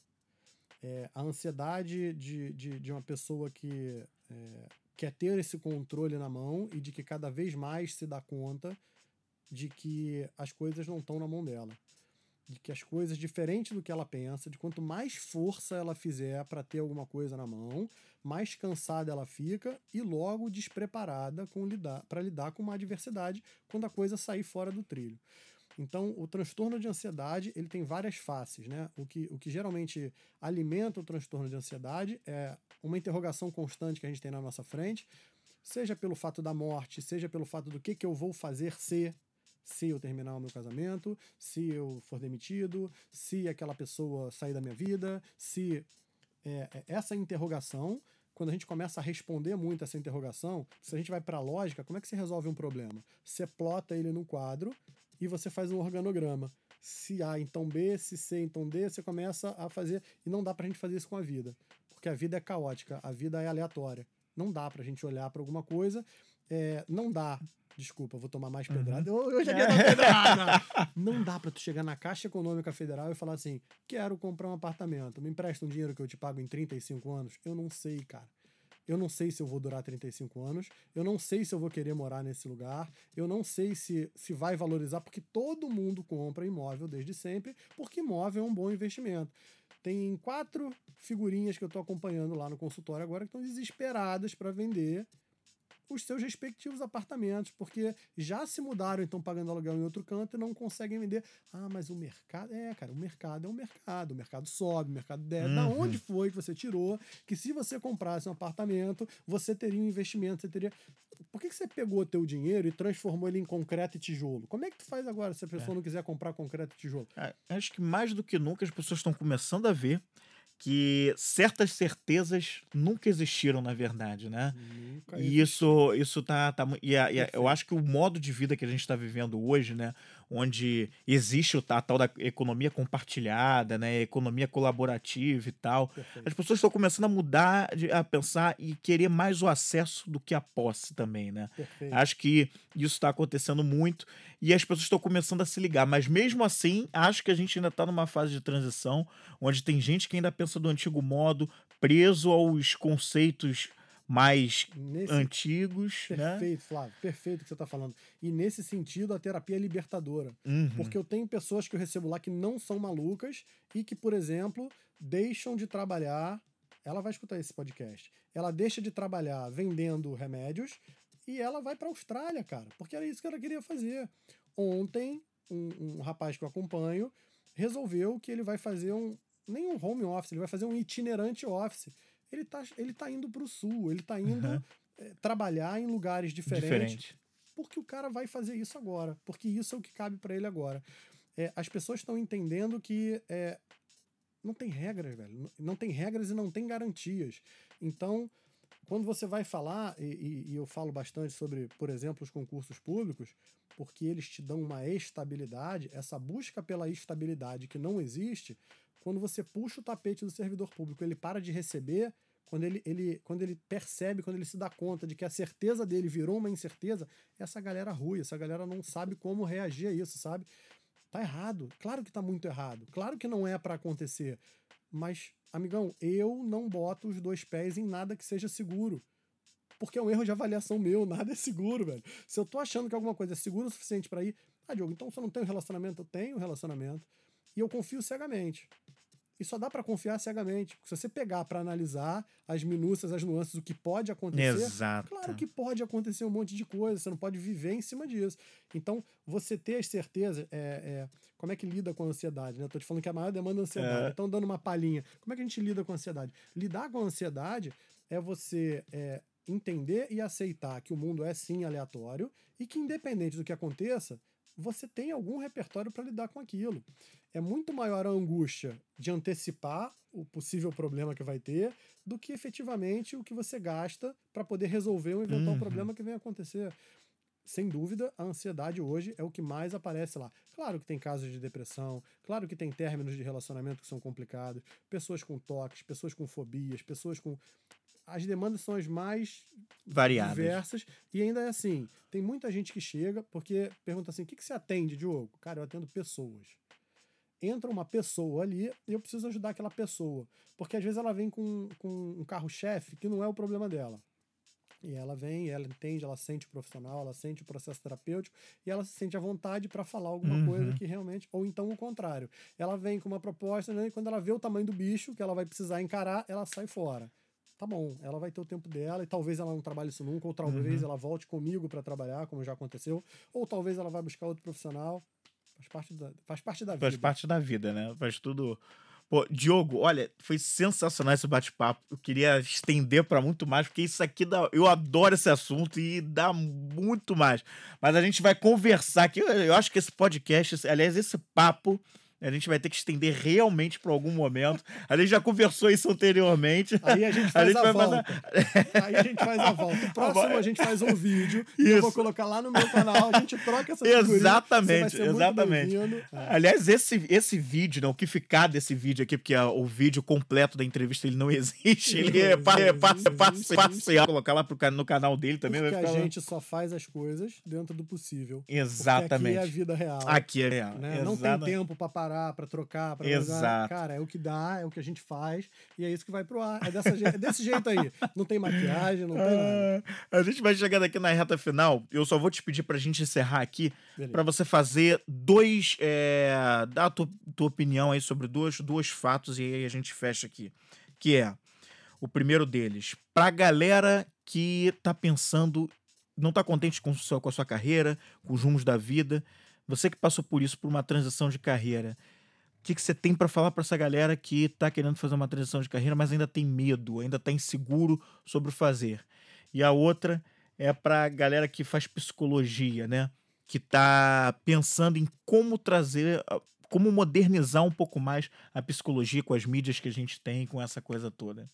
É, a ansiedade de, de, de, uma pessoa que é, quer ter esse controle na mão e de que cada vez mais se dá conta de que as coisas não estão na mão dela. De que as coisas, diferente do que ela pensa, de quanto mais força ela fizer para ter alguma coisa na mão, mais cansada ela fica e logo despreparada para lidar, com uma adversidade quando a coisa sair fora do trilho. Então, o transtorno de ansiedade ele tem várias faces, né? O que, o que geralmente alimenta o transtorno de ansiedade é uma interrogação constante que a gente tem na nossa frente, seja pelo fato da morte, seja pelo fato do que, que eu vou fazer se se eu terminar o meu casamento, se eu for demitido, se aquela pessoa sair da minha vida, se é, é essa interrogação quando a gente começa a responder muito essa interrogação, se a gente vai para a lógica, como é que você resolve um problema? Você plota ele num quadro e você faz um organograma. Se A, então B, se C, então D, você começa a fazer. E não dá pra gente fazer isso com a vida. Porque a vida é caótica, a vida é aleatória. Não dá pra gente olhar para alguma coisa. É, não dá. Desculpa, vou tomar mais pedrada. Uhum. Eu, eu já ia pedrada. (laughs) não dá pra tu chegar na Caixa Econômica Federal e falar assim: quero comprar um apartamento, me empresta um dinheiro que eu te pago em 35 anos. Eu não sei, cara. Eu não sei se eu vou durar 35 anos, eu não sei se eu vou querer morar nesse lugar, eu não sei se, se vai valorizar, porque todo mundo compra imóvel desde sempre, porque imóvel é um bom investimento. Tem quatro figurinhas que eu estou acompanhando lá no consultório agora que estão desesperadas para vender os seus respectivos apartamentos, porque já se mudaram, então pagando aluguel em outro canto e não conseguem vender. Ah, mas o mercado. É, cara, o mercado é um mercado. O mercado sobe, o mercado desce. Uhum. Da onde foi que você tirou que se você comprasse um apartamento, você teria um investimento, você teria. Por que, que você pegou o teu dinheiro e transformou ele em concreto e tijolo? Como é que tu faz agora se a pessoa é. não quiser comprar concreto e tijolo? É, acho que mais do que nunca as pessoas estão começando a ver que certas certezas nunca existiram na verdade, né? Nunca e isso, isso tá, tá e, a, e a, eu acho que o modo de vida que a gente está vivendo hoje, né, onde existe a tal da economia compartilhada, né, economia colaborativa e tal, Perfeito. as pessoas estão começando a mudar, a pensar e querer mais o acesso do que a posse também, né? Perfeito. Acho que isso está acontecendo muito e as pessoas estão começando a se ligar, mas mesmo assim, acho que a gente ainda está numa fase de transição onde tem gente que ainda pensa do antigo modo, preso aos conceitos mais nesse... antigos. Né? Perfeito, né? Flávio, perfeito o que você está falando. E nesse sentido, a terapia é libertadora. Uhum. Porque eu tenho pessoas que eu recebo lá que não são malucas e que, por exemplo, deixam de trabalhar. Ela vai escutar esse podcast. Ela deixa de trabalhar vendendo remédios e ela vai para a Austrália, cara, porque era isso que ela queria fazer. Ontem um, um rapaz que eu acompanho resolveu que ele vai fazer um. Nem um home office, ele vai fazer um itinerante office. Ele tá, ele tá indo para o sul, ele tá indo Uhum. é, trabalhar em lugares diferentes. Diferente. Porque o cara vai fazer isso agora. Porque isso é o que cabe para ele agora. É, as pessoas estão entendendo que é, não tem regras, velho. Não tem regras e não tem garantias. Então, quando você vai falar, e- e eu falo bastante sobre, por exemplo, os concursos públicos, porque eles te dão uma estabilidade, essa busca pela estabilidade que não existe, quando você puxa o tapete do servidor público, ele para de receber, quando ele, ele, quando ele percebe, quando ele se dá conta de que a certeza dele virou uma incerteza, essa galera rui, essa galera não sabe como reagir a isso, sabe? Tá errado. Claro que tá muito errado. Claro que não é para acontecer. Mas, amigão, eu não boto os dois pés em nada que seja seguro. Porque é um erro de avaliação meu, (laughs) nada é seguro, velho. Se eu tô achando que alguma coisa é segura o suficiente para ir, ah, Diogo, então eu não tenho relacionamento, eu tenho relacionamento. E eu confio cegamente. E só dá para confiar cegamente. Porque se você pegar para analisar as minúcias, as nuances, o que pode acontecer, Exato. Claro que pode acontecer um monte de coisa, você não pode viver em cima disso. Então, você ter as certezas, é, é, como é que lida com a ansiedade? Né? Eu tô te falando que a maior demanda é a ansiedade. É. Então, dando uma palhinha, como é que a gente lida com a ansiedade? Lidar com a ansiedade é você é, entender e aceitar que o mundo é sim aleatório e que, independente do que aconteça, você tem algum repertório para lidar com aquilo. É muito maior a angústia de antecipar o possível problema que vai ter do que efetivamente o que você gasta para poder resolver um eventual Uhum. problema que venha acontecer. Sem dúvida, a ansiedade hoje é o que mais aparece lá. Claro que tem casos de depressão, claro que tem términos de relacionamento que são complicados, pessoas com toques, pessoas com fobias, pessoas com. As demandas são as mais Variadas. diversas. E ainda é assim: tem muita gente que chega porque pergunta assim: o que, que você atende, Diogo? Cara, eu atendo pessoas. Entra uma pessoa ali e eu preciso ajudar aquela pessoa. Porque às vezes ela vem com, com um carro-chefe que não é o problema dela. E ela vem, ela entende, ela sente o profissional, ela sente o processo terapêutico e ela se sente à vontade para falar alguma Uhum. coisa que realmente. Ou então o contrário. Ela vem com uma proposta né, e quando ela vê o tamanho do bicho que ela vai precisar encarar, ela sai fora. Tá bom, ela vai ter o tempo dela e talvez ela não trabalhe isso nunca, ou talvez ela volte comigo para trabalhar, como já aconteceu, ou talvez ela vai buscar outro profissional. Faz parte da, faz parte da Faz vida. parte da vida, né? Faz tudo. Pô, Diogo, olha, foi sensacional esse bate-papo. Eu queria estender para muito mais, porque isso aqui dá. Eu adoro esse assunto e dá muito mais. Mas a gente vai conversar aqui. Eu, eu acho que esse podcast, aliás, esse papo. A gente vai ter que estender realmente para algum momento. A gente já conversou isso anteriormente. Aí a gente faz a, vai volta. fazer- Aí a gente faz a volta. O próximo a gente faz um vídeo e eu Isso. vou colocar lá no meu canal. A gente troca essa Exatamente, exatamente. É. Aliás, esse, esse vídeo, não, o que ficar desse vídeo aqui, porque a- o vídeo completo da entrevista ele não existe, ele é, pa- é, é Existe. parcial. Colocar lá pro, no canal dele também Porque vai a ficar. gente só faz as coisas dentro do possível. Porque Exatamente. aqui é a vida real. Aqui é real. né? Não tem tempo pra parar, pra trocar, pra Exato. Cara, é o que dá, é o que a gente faz e é isso que vai pro ar. É, dessa é desse jeito aí. Não tem maquiagem, não tem nada. Ah, a gente vai chegando aqui na reta final. Eu só vou te pedir pra gente encerrar aqui pra você fazer dois. É, dar a tua, tua opinião aí sobre dois, dois fatos e aí a gente fecha aqui. Que é o primeiro deles, pra galera que tá pensando, não tá contente com, o seu- com a sua carreira, com os rumos da vida, você que passou por isso, por uma transição de carreira. O que, que você tem pra falar pra essa galera que tá querendo fazer uma transição de carreira, mas ainda tem medo, ainda tá inseguro sobre o fazer? E a outra é pra galera que faz psicologia, né? Que tá pensando em como trazer, como modernizar um pouco mais a psicologia com as mídias que a gente tem, com essa coisa toda.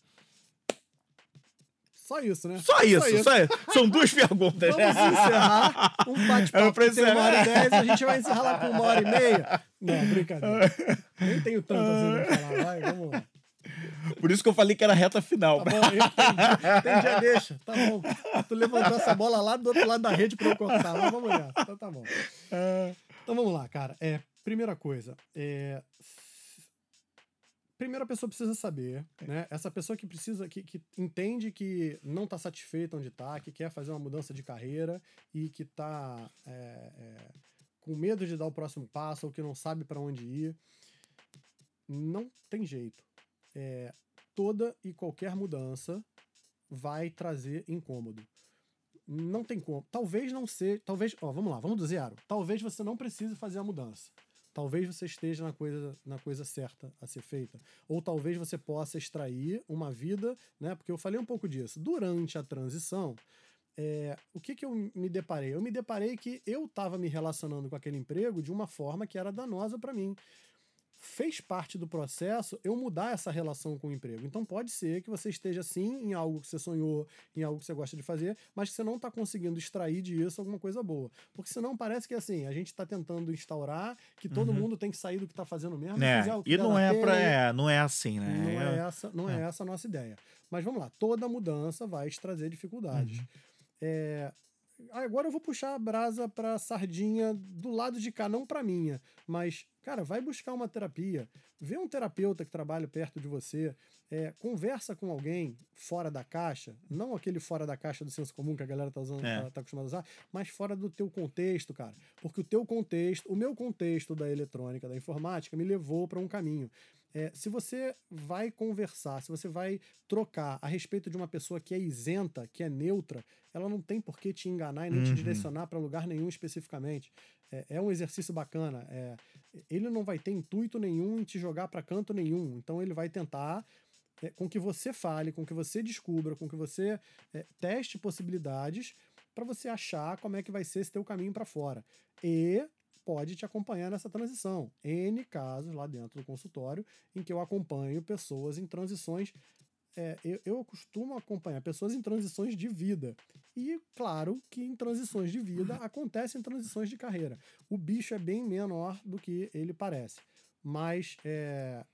Só isso, né? Só isso, só isso. São duas (laughs) perguntas. Vamos encerrar um bate-papo que tem uma hora e dez, a gente vai encerrar lá com uma hora e meia. Não, brincadeira. (laughs) Nem tenho tanto assim pra falar. Vai, vamos lá. Por isso que eu falei que era reta final. Tá bom, eu entendi. Entendi, já deixa. Tá bom. Tu levantou essa bola lá do outro lado da rede pra eu cortar. Mas vamos nessa. Então tá bom. Então vamos lá, cara. É, primeira coisa. É, primeiro a pessoa precisa saber, né? Essa pessoa que precisa, que, que entende que não tá satisfeita onde tá, que quer fazer uma mudança de carreira e que tá é, é, com medo de dar o próximo passo ou que não sabe para onde ir. Não tem jeito. É, toda e qualquer mudança vai trazer incômodo. não tem como. Talvez não seja. Talvez. Ó, vamos lá, vamos do zero. Talvez você não precise fazer a mudança. Talvez você esteja na coisa, na coisa certa a ser feita. Ou talvez você possa extrair uma vida, né? Porque eu falei um pouco disso. Durante a transição, é, o que, que eu me deparei? Eu me deparei que eu estava me relacionando com aquele emprego de uma forma que era danosa para mim fez parte do processo eu mudar essa relação com o emprego. Então pode ser que você esteja sim em algo que você sonhou, em algo que você gosta de fazer, mas que você não está conseguindo extrair disso alguma coisa boa. Porque senão parece que assim, a gente está tentando instaurar que todo uhum. mundo tem que sair do que está fazendo mesmo. É, e não é, pra, é, não é assim, né? Não é, essa, não é. é. essa a nossa ideia. Mas vamos lá, toda mudança vai te trazer dificuldades. Uhum. É, agora eu vou puxar a brasa para sardinha do lado de cá, não para minha, mas cara, vai buscar uma terapia, vê um terapeuta que trabalha perto de você, é, conversa com alguém fora da caixa, não aquele fora da caixa do senso comum que a galera tá usando, é. tá, tá acostumada a usar, mas fora do teu contexto, cara, porque o teu contexto, o meu contexto da eletrônica, da informática, me levou para um caminho. É, se você vai conversar, se você vai trocar a respeito de uma pessoa que é isenta, que é neutra, ela não tem por que te enganar e nem uhum. te direcionar para lugar nenhum especificamente. É, é um exercício bacana. É, ele não vai ter intuito nenhum em te jogar para canto nenhum. Então ele vai tentar é, com que você fale, com que você descubra, com que você é, teste possibilidades para você achar como é que vai ser esse teu caminho para fora. E pode te acompanhar nessa transição. N casos lá dentro do consultório em que eu acompanho pessoas em transições. É, eu, eu costumo acompanhar pessoas em transições de vida. E claro que em transições de vida (laughs) acontecem transições de carreira. O bicho é bem menor do que ele parece. Mas é,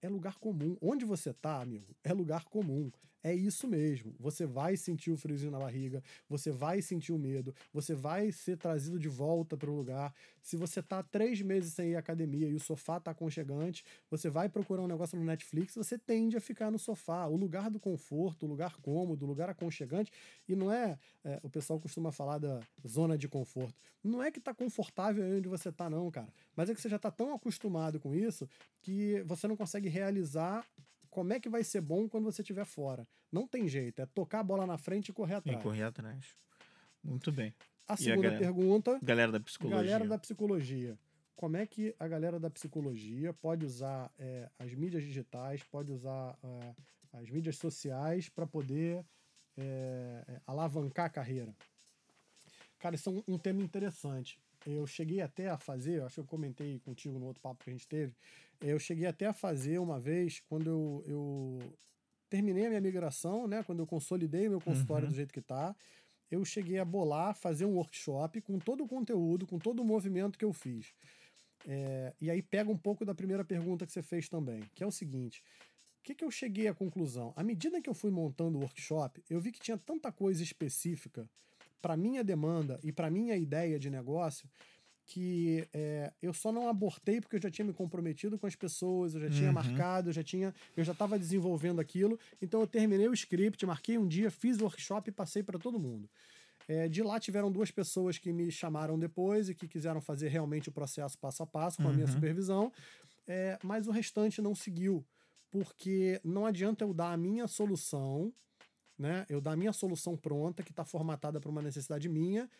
é lugar comum. Onde você tá, amigo, é lugar comum é isso mesmo. Você vai sentir o friozinho na barriga, você vai sentir o medo, você vai ser trazido de volta para o lugar. Se você tá três meses sem ir à academia e o sofá tá aconchegante, você vai procurar um negócio no Netflix, você tende a ficar no sofá. O lugar do conforto, o lugar cômodo, o lugar aconchegante. E não é, é o pessoal costuma falar da zona de conforto. Não é que tá confortável aí onde você tá, não, cara. Mas é que você já tá tão acostumado com isso que você não consegue realizar como é que vai ser bom quando você estiver fora. Não tem jeito, é tocar a bola na frente e correr atrás. E correr atrás. Muito bem. A segunda a galera, pergunta. Galera da psicologia. Galera da psicologia. Como é que a galera da psicologia pode usar é, as mídias digitais, pode usar é, as mídias sociais para poder é, alavancar a carreira? Cara, isso é um, um tema interessante. Eu cheguei até a fazer, acho que eu comentei contigo no outro papo que a gente teve, eu cheguei até a fazer uma vez, quando eu, eu terminei a minha migração, né? Quando eu consolidei meu consultório uhum. do jeito que tá, eu cheguei a bolar, fazer um workshop com todo o conteúdo, com todo o movimento que eu fiz. É, e aí pega um pouco da primeira pergunta que você fez também, que é o seguinte: o que, que eu cheguei à conclusão? À medida que eu fui montando o workshop, eu vi que tinha tanta coisa específica para minha demanda e para minha ideia de negócio que é, eu só não abortei porque eu já tinha me comprometido com as pessoas, eu já tinha uhum. marcado, eu já tinha, eu já estava desenvolvendo aquilo. Então eu terminei o script, marquei um dia, fiz o workshop e passei para todo mundo. É, de lá tiveram duas pessoas que me chamaram depois e que quiseram fazer realmente o processo passo a passo com uhum. a minha uhum. supervisão, é, mas o restante não seguiu, porque não adianta eu dar a minha solução, né? Eu dar a minha solução pronta que está formatada para uma necessidade minha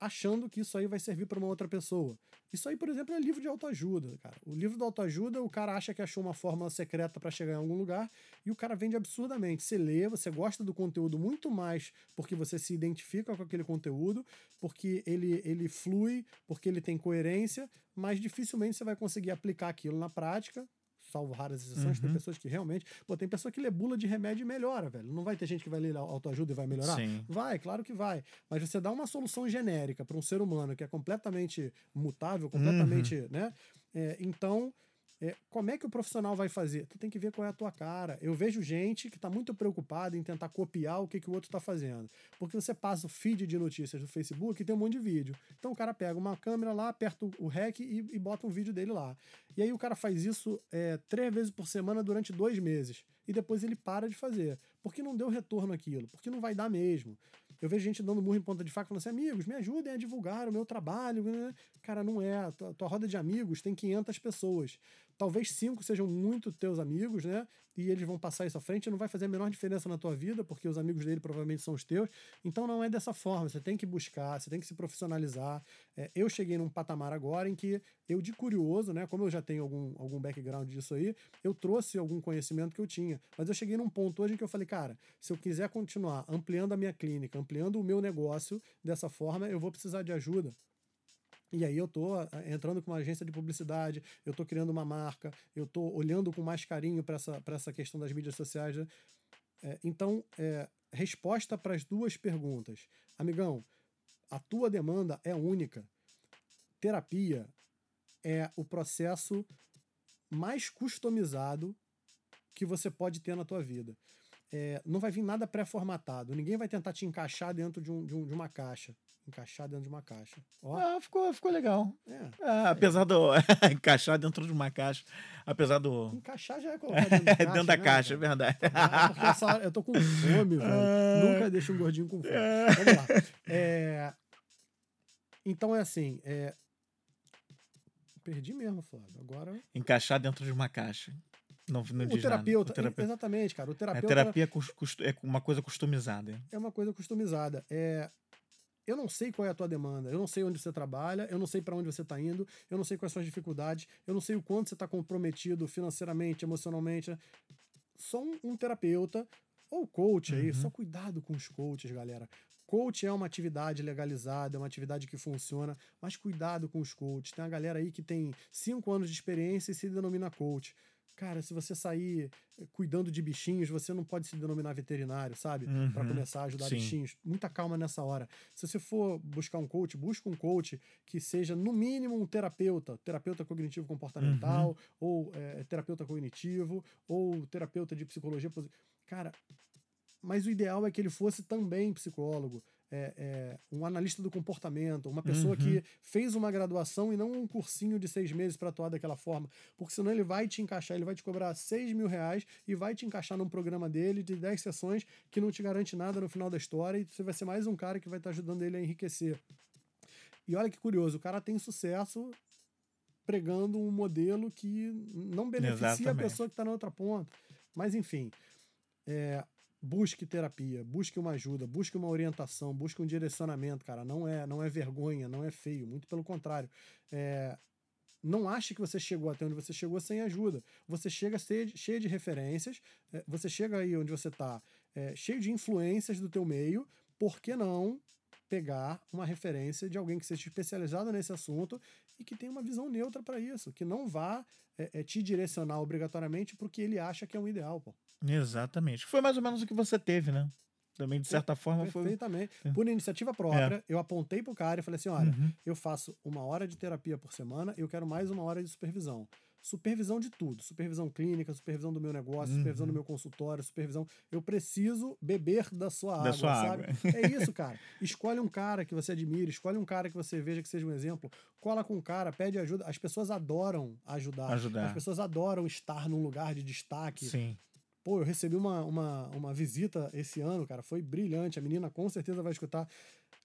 achando que isso aí vai servir para uma outra pessoa. Isso aí, por exemplo, é livro de autoajuda, cara. O livro de autoajuda, o cara acha que achou uma fórmula secreta para chegar em algum lugar e o cara vende absurdamente. Você lê, você gosta do conteúdo muito mais porque você se identifica com aquele conteúdo, porque ele, ele flui, porque ele tem coerência, mas dificilmente você vai conseguir aplicar aquilo na prática salvo raras exceções, uhum. tem pessoas que realmente. Pô, tem pessoa que lê bula de remédio e melhora, velho. Não vai ter gente que vai ler autoajuda e vai melhorar? Sim. Vai, claro que vai. Mas você dá uma solução genérica para um ser humano que é completamente mutável, completamente, uhum. né? É, então, é, como é que o profissional vai fazer? Tu tem que ver qual é a tua cara. Eu vejo gente que está muito preocupada em tentar copiar o que, que o outro está fazendo. Porque você passa o feed de notícias do Facebook e tem um monte de vídeo. Então o cara pega uma câmera lá, aperta o REC e, e bota um vídeo dele lá. E aí o cara faz isso é, três vezes por semana durante dois meses. E depois ele para de fazer. Porque não deu retorno aquilo. Porque não vai dar mesmo. Eu vejo gente dando murro em ponta de faca falando assim: amigos, me ajudem a divulgar o meu trabalho. Cara, não é. A tua, roda de amigos tem 500 pessoas. Talvez cinco sejam muito teus amigos, né? E eles vão passar isso à frente, não vai fazer a menor diferença na tua vida, porque os amigos dele provavelmente são os teus. Então não é dessa forma, você tem que buscar, você tem que se profissionalizar. É, eu cheguei num patamar agora em que eu, de curioso, né? Como eu já tenho algum, algum background disso aí, eu trouxe algum conhecimento que eu tinha. Mas eu cheguei num ponto hoje em que eu falei, cara, se eu quiser continuar ampliando a minha clínica, ampliando o meu negócio dessa forma, eu vou precisar de ajuda. E aí eu tô entrando com uma agência de publicidade, eu tô criando uma marca, eu tô olhando com mais carinho para essa, essa questão das mídias sociais. Né? É, então, é, resposta para as duas perguntas. Amigão, a tua demanda é única. Terapia é o processo mais customizado que você pode ter na tua vida. É, não vai vir nada pré-formatado. Ninguém vai tentar te encaixar dentro de, um, de, um, de uma caixa encaixar dentro de uma caixa. Ó. Ah, ficou, ficou legal. É. é apesar do. (laughs) encaixar dentro de uma caixa. Apesar do. Encaixar já é colocar dentro da (laughs) caixa. dentro da né, caixa, é verdade. É, porque essa hora eu tô com fome, (laughs) velho. É. Nunca deixo um gordinho com fome. É. Vamos lá. É... Então é assim. É... Perdi mesmo, Flávio. Agora. Encaixar dentro de uma caixa. Não, não o, terapeuta, o terapeuta, exatamente, cara. O terapeuta. A terapia é, é uma coisa customizada. É uma coisa customizada. É, eu não sei qual é a tua demanda, eu não sei onde você trabalha, eu não sei para onde você está indo, eu não sei quais são as dificuldades, eu não sei o quanto você está comprometido financeiramente, emocionalmente. Só um, um terapeuta ou coach aí, uhum. só cuidado com os coaches, galera. Coach é uma atividade legalizada, é uma atividade que funciona, mas cuidado com os coaches. Tem uma galera aí que tem cinco anos de experiência e se denomina coach. Cara, se você sair eh, cuidando de bichinhos, você não pode se denominar veterinário, sabe? Uhum, para começar a ajudar sim. bichinhos. Muita calma nessa hora. Se você for buscar um coach, busca um coach que seja, no mínimo, um terapeuta, terapeuta cognitivo comportamental, uhum. ou é, terapeuta cognitivo, ou terapeuta de psicologia. Cara, mas o ideal é que ele fosse também psicólogo é, é, um analista do comportamento, uma pessoa uhum. que fez uma graduação e não um cursinho de seis meses para atuar daquela forma. Porque senão ele vai te encaixar, ele vai te cobrar seis mil reais e vai te encaixar num programa dele de dez sessões que não te garante nada no final da história e você vai ser mais um cara que vai estar tá ajudando ele a enriquecer. E olha que curioso, o cara tem sucesso pregando um modelo que não beneficia Exatamente. a pessoa que está na outra ponta. Mas enfim, é, busque terapia, busque uma ajuda, busque uma orientação, busque um direcionamento, cara. Não é, não é vergonha, não é feio, muito pelo contrário. É, não ache que você chegou até onde você chegou sem ajuda. Você chega cheio de referências, é, você chega aí onde você está é, cheio de influências do teu meio, por que não pegar uma referência de alguém que seja especializado nesse assunto e que tenha uma visão neutra para isso, que não vá é, é, te direcionar obrigatoriamente para o que ele acha que é um ideal, pô. Exatamente. Foi mais ou menos o que você teve, né? Também, de certa forma, Perfeitamente. foi. Por iniciativa própria, é. eu apontei pro cara e falei assim: olha, uhum. eu faço uma hora de terapia por semana, eu quero mais uma hora de supervisão supervisão de tudo. Supervisão clínica, supervisão do meu negócio, uhum. supervisão do meu consultório, supervisão. Eu preciso beber da sua água, da sua sabe? Água. É isso, cara. Escolhe um cara que você admire, escolhe um cara que você veja que seja um exemplo, cola com um cara, pede ajuda. As pessoas adoram ajudar. ajudar. As pessoas adoram estar num lugar de destaque. Sim. Pô, eu recebi uma, uma, uma visita esse ano, cara, foi brilhante. A menina com certeza vai escutar.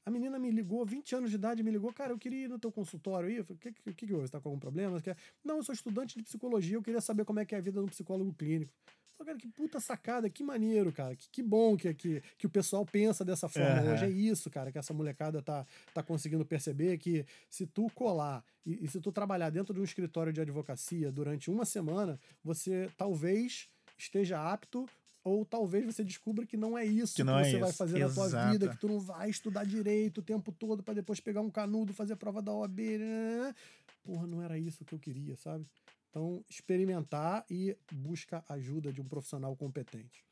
A menina me ligou, 20 anos de idade, me ligou, cara, eu queria ir no teu consultório aí. O que, que, que, houve? Você tá com algum problema? Não, eu sou estudante de psicologia, eu queria saber como é que é a vida de um psicólogo clínico. Pô, cara, que puta sacada, que maneiro, cara. Que, que bom que, que, que o pessoal pensa dessa forma uhum. hoje. É isso, cara, que essa molecada tá, tá conseguindo perceber que se tu colar e, e se tu trabalhar dentro de um escritório de advocacia durante uma semana, você talvez esteja apto ou talvez você descubra que não é isso que, que é você vai fazer Exato. na tua vida, que tu não vai estudar direito o tempo todo para depois pegar um canudo, fazer a prova da OAB. Né? Porra, não era isso que eu queria, sabe? Então, experimentar e busca ajuda de um profissional competente.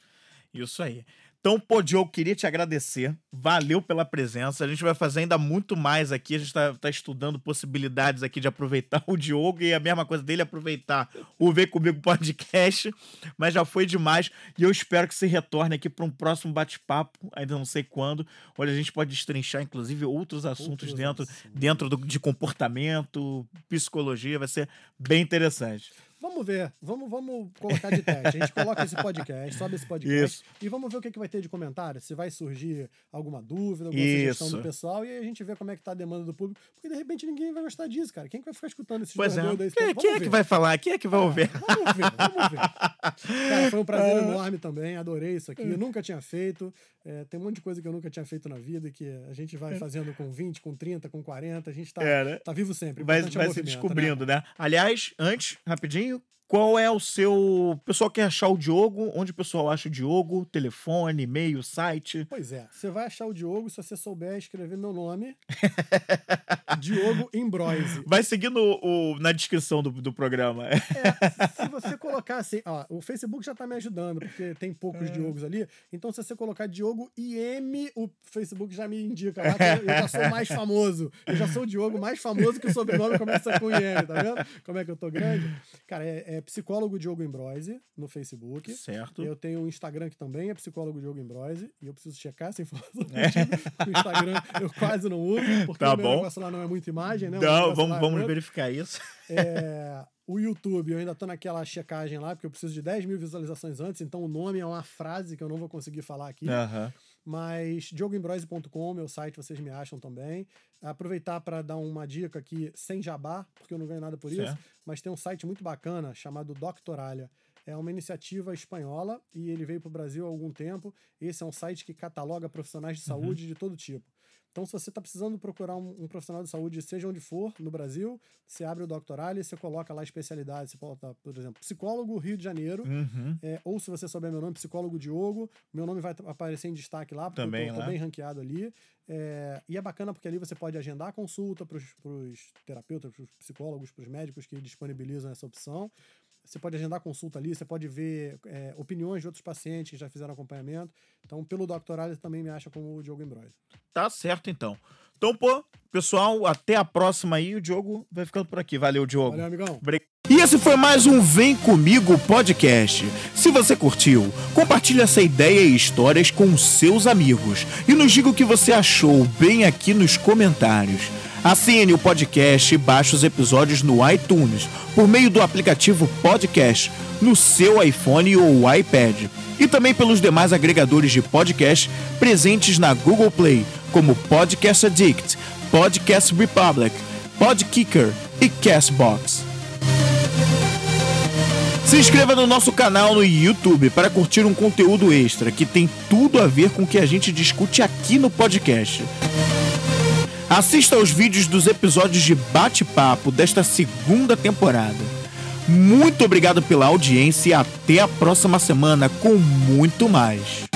Isso aí. Então, pô, Diogo, queria te agradecer. Valeu pela presença. A gente vai fazer ainda muito mais aqui. A gente está tá estudando possibilidades aqui de aproveitar (laughs) o Diogo e a mesma coisa dele aproveitar o Vem Comigo Podcast. Mas já foi demais. E eu espero que você retorne aqui para um próximo bate-papo, ainda não sei quando, onde a gente pode destrinchar, inclusive, outros assuntos outros dentro, assuntos. dentro do, de comportamento, psicologia. Vai ser bem interessante. Vamos vamos ver. Vamos, vamos colocar de teste. A gente coloca esse podcast, sobe esse podcast Isso. e vamos ver o que, que vai ter de comentário. Se vai surgir alguma dúvida, alguma Isso. sugestão do pessoal, e aí a gente vê como é que tá a demanda do público. Porque de repente ninguém vai gostar disso, cara. Quem que vai ficar escutando esses Pois é. aí? Quem, Vamos quem é que vai falar? Quem é que vai ouvir? Vamos ver, vamos ver. (laughs) Cara, foi um prazer enorme também, adorei isso aqui. Eu nunca tinha feito. É, tem um monte de coisa que eu nunca tinha feito na vida e que a gente vai fazendo com 20, com 30, com 40. A gente tá, É, né? tá vivo sempre. Vai, é vai se né? descobrindo, né? Aliás, antes, rapidinho, qual é o seu. O pessoal quer achar o Diogo? Onde o pessoal acha o Diogo? Telefone, e-mail, site? Pois é, você vai achar o Diogo se você souber escrever meu nome. (laughs) Diogo Embroise. Vai seguindo o, na descrição do, do programa. É, se você colocar assim, ó, o Facebook já tá me ajudando, porque tem poucos É. Diogos ali. Então, se você colocar Diogo IM, o Facebook já me indica lá eu já sou mais famoso. Eu já sou o Diogo mais famoso que o sobrenome começa com IM, tá vendo? Como é que eu tô grande? Cara, é, é psicólogo Diogo Embroise no Facebook. certo. Eu tenho um Instagram que também é psicólogo Diogo Embroise, e eu preciso checar essa (laughs) informação. É. O Instagram eu quase não uso, (laughs) porque Tá o meu bom. negócio lá não é muita imagem, né? Não, vamos, é vamos verificar isso. É, o YouTube, eu ainda tô naquela checagem lá, porque eu preciso de 10 mil visualizações antes, então o nome é uma frase que eu não vou conseguir falar aqui. Aham. Mas diogoembrose.com, meu site, vocês me acham também. Aproveitar para dar uma dica aqui, sem jabá, porque eu não ganho nada por isso, Certo. mas tem um site muito bacana chamado Doctoralha. É uma iniciativa espanhola e ele veio para o Brasil há algum tempo. Esse é um site que cataloga profissionais de saúde de todo tipo. Então, se você está precisando procurar um, um profissional de saúde, seja onde for, no Brasil, você abre o Doctoralha e você coloca lá a especialidade. Você bota, por exemplo, psicólogo Rio de Janeiro. Uhum. É, ou se você souber meu nome, psicólogo Diogo, meu nome vai aparecer em destaque lá, porque Também eu lá. bem ranqueado ali. É, e é bacana porque ali você pode agendar a consulta para os terapeutas, para os psicólogos, para os médicos que disponibilizam essa opção. Você pode agendar consulta ali, você pode ver é, opiniões de outros pacientes que já fizeram acompanhamento. Então, pelo Doctoralho, você também me acha como o Diogo Embroise. Tá certo, então. Então, pô, pessoal, até a próxima aí. O Diogo vai ficando por aqui. Valeu, Diogo. Valeu, amigão. Obrigado. E esse foi mais um Vem Comigo podcast. Se você curtiu, compartilhe essa ideia e histórias com seus amigos e nos diga o que você achou bem aqui nos comentários. Assine o podcast e baixe os episódios no iTunes por meio do aplicativo Podcast no seu iPhone ou iPad e também pelos demais agregadores de podcast presentes na Google Play, como Podcast Addict, Podcast Republic, Podkicker e Castbox. Se inscreva no nosso canal no YouTube para curtir um conteúdo extra que tem tudo a ver com o que a gente discute aqui no podcast. Assista aos vídeos dos episódios de bate-papo desta segunda temporada. Muito obrigado pela audiência e até a próxima semana com muito mais.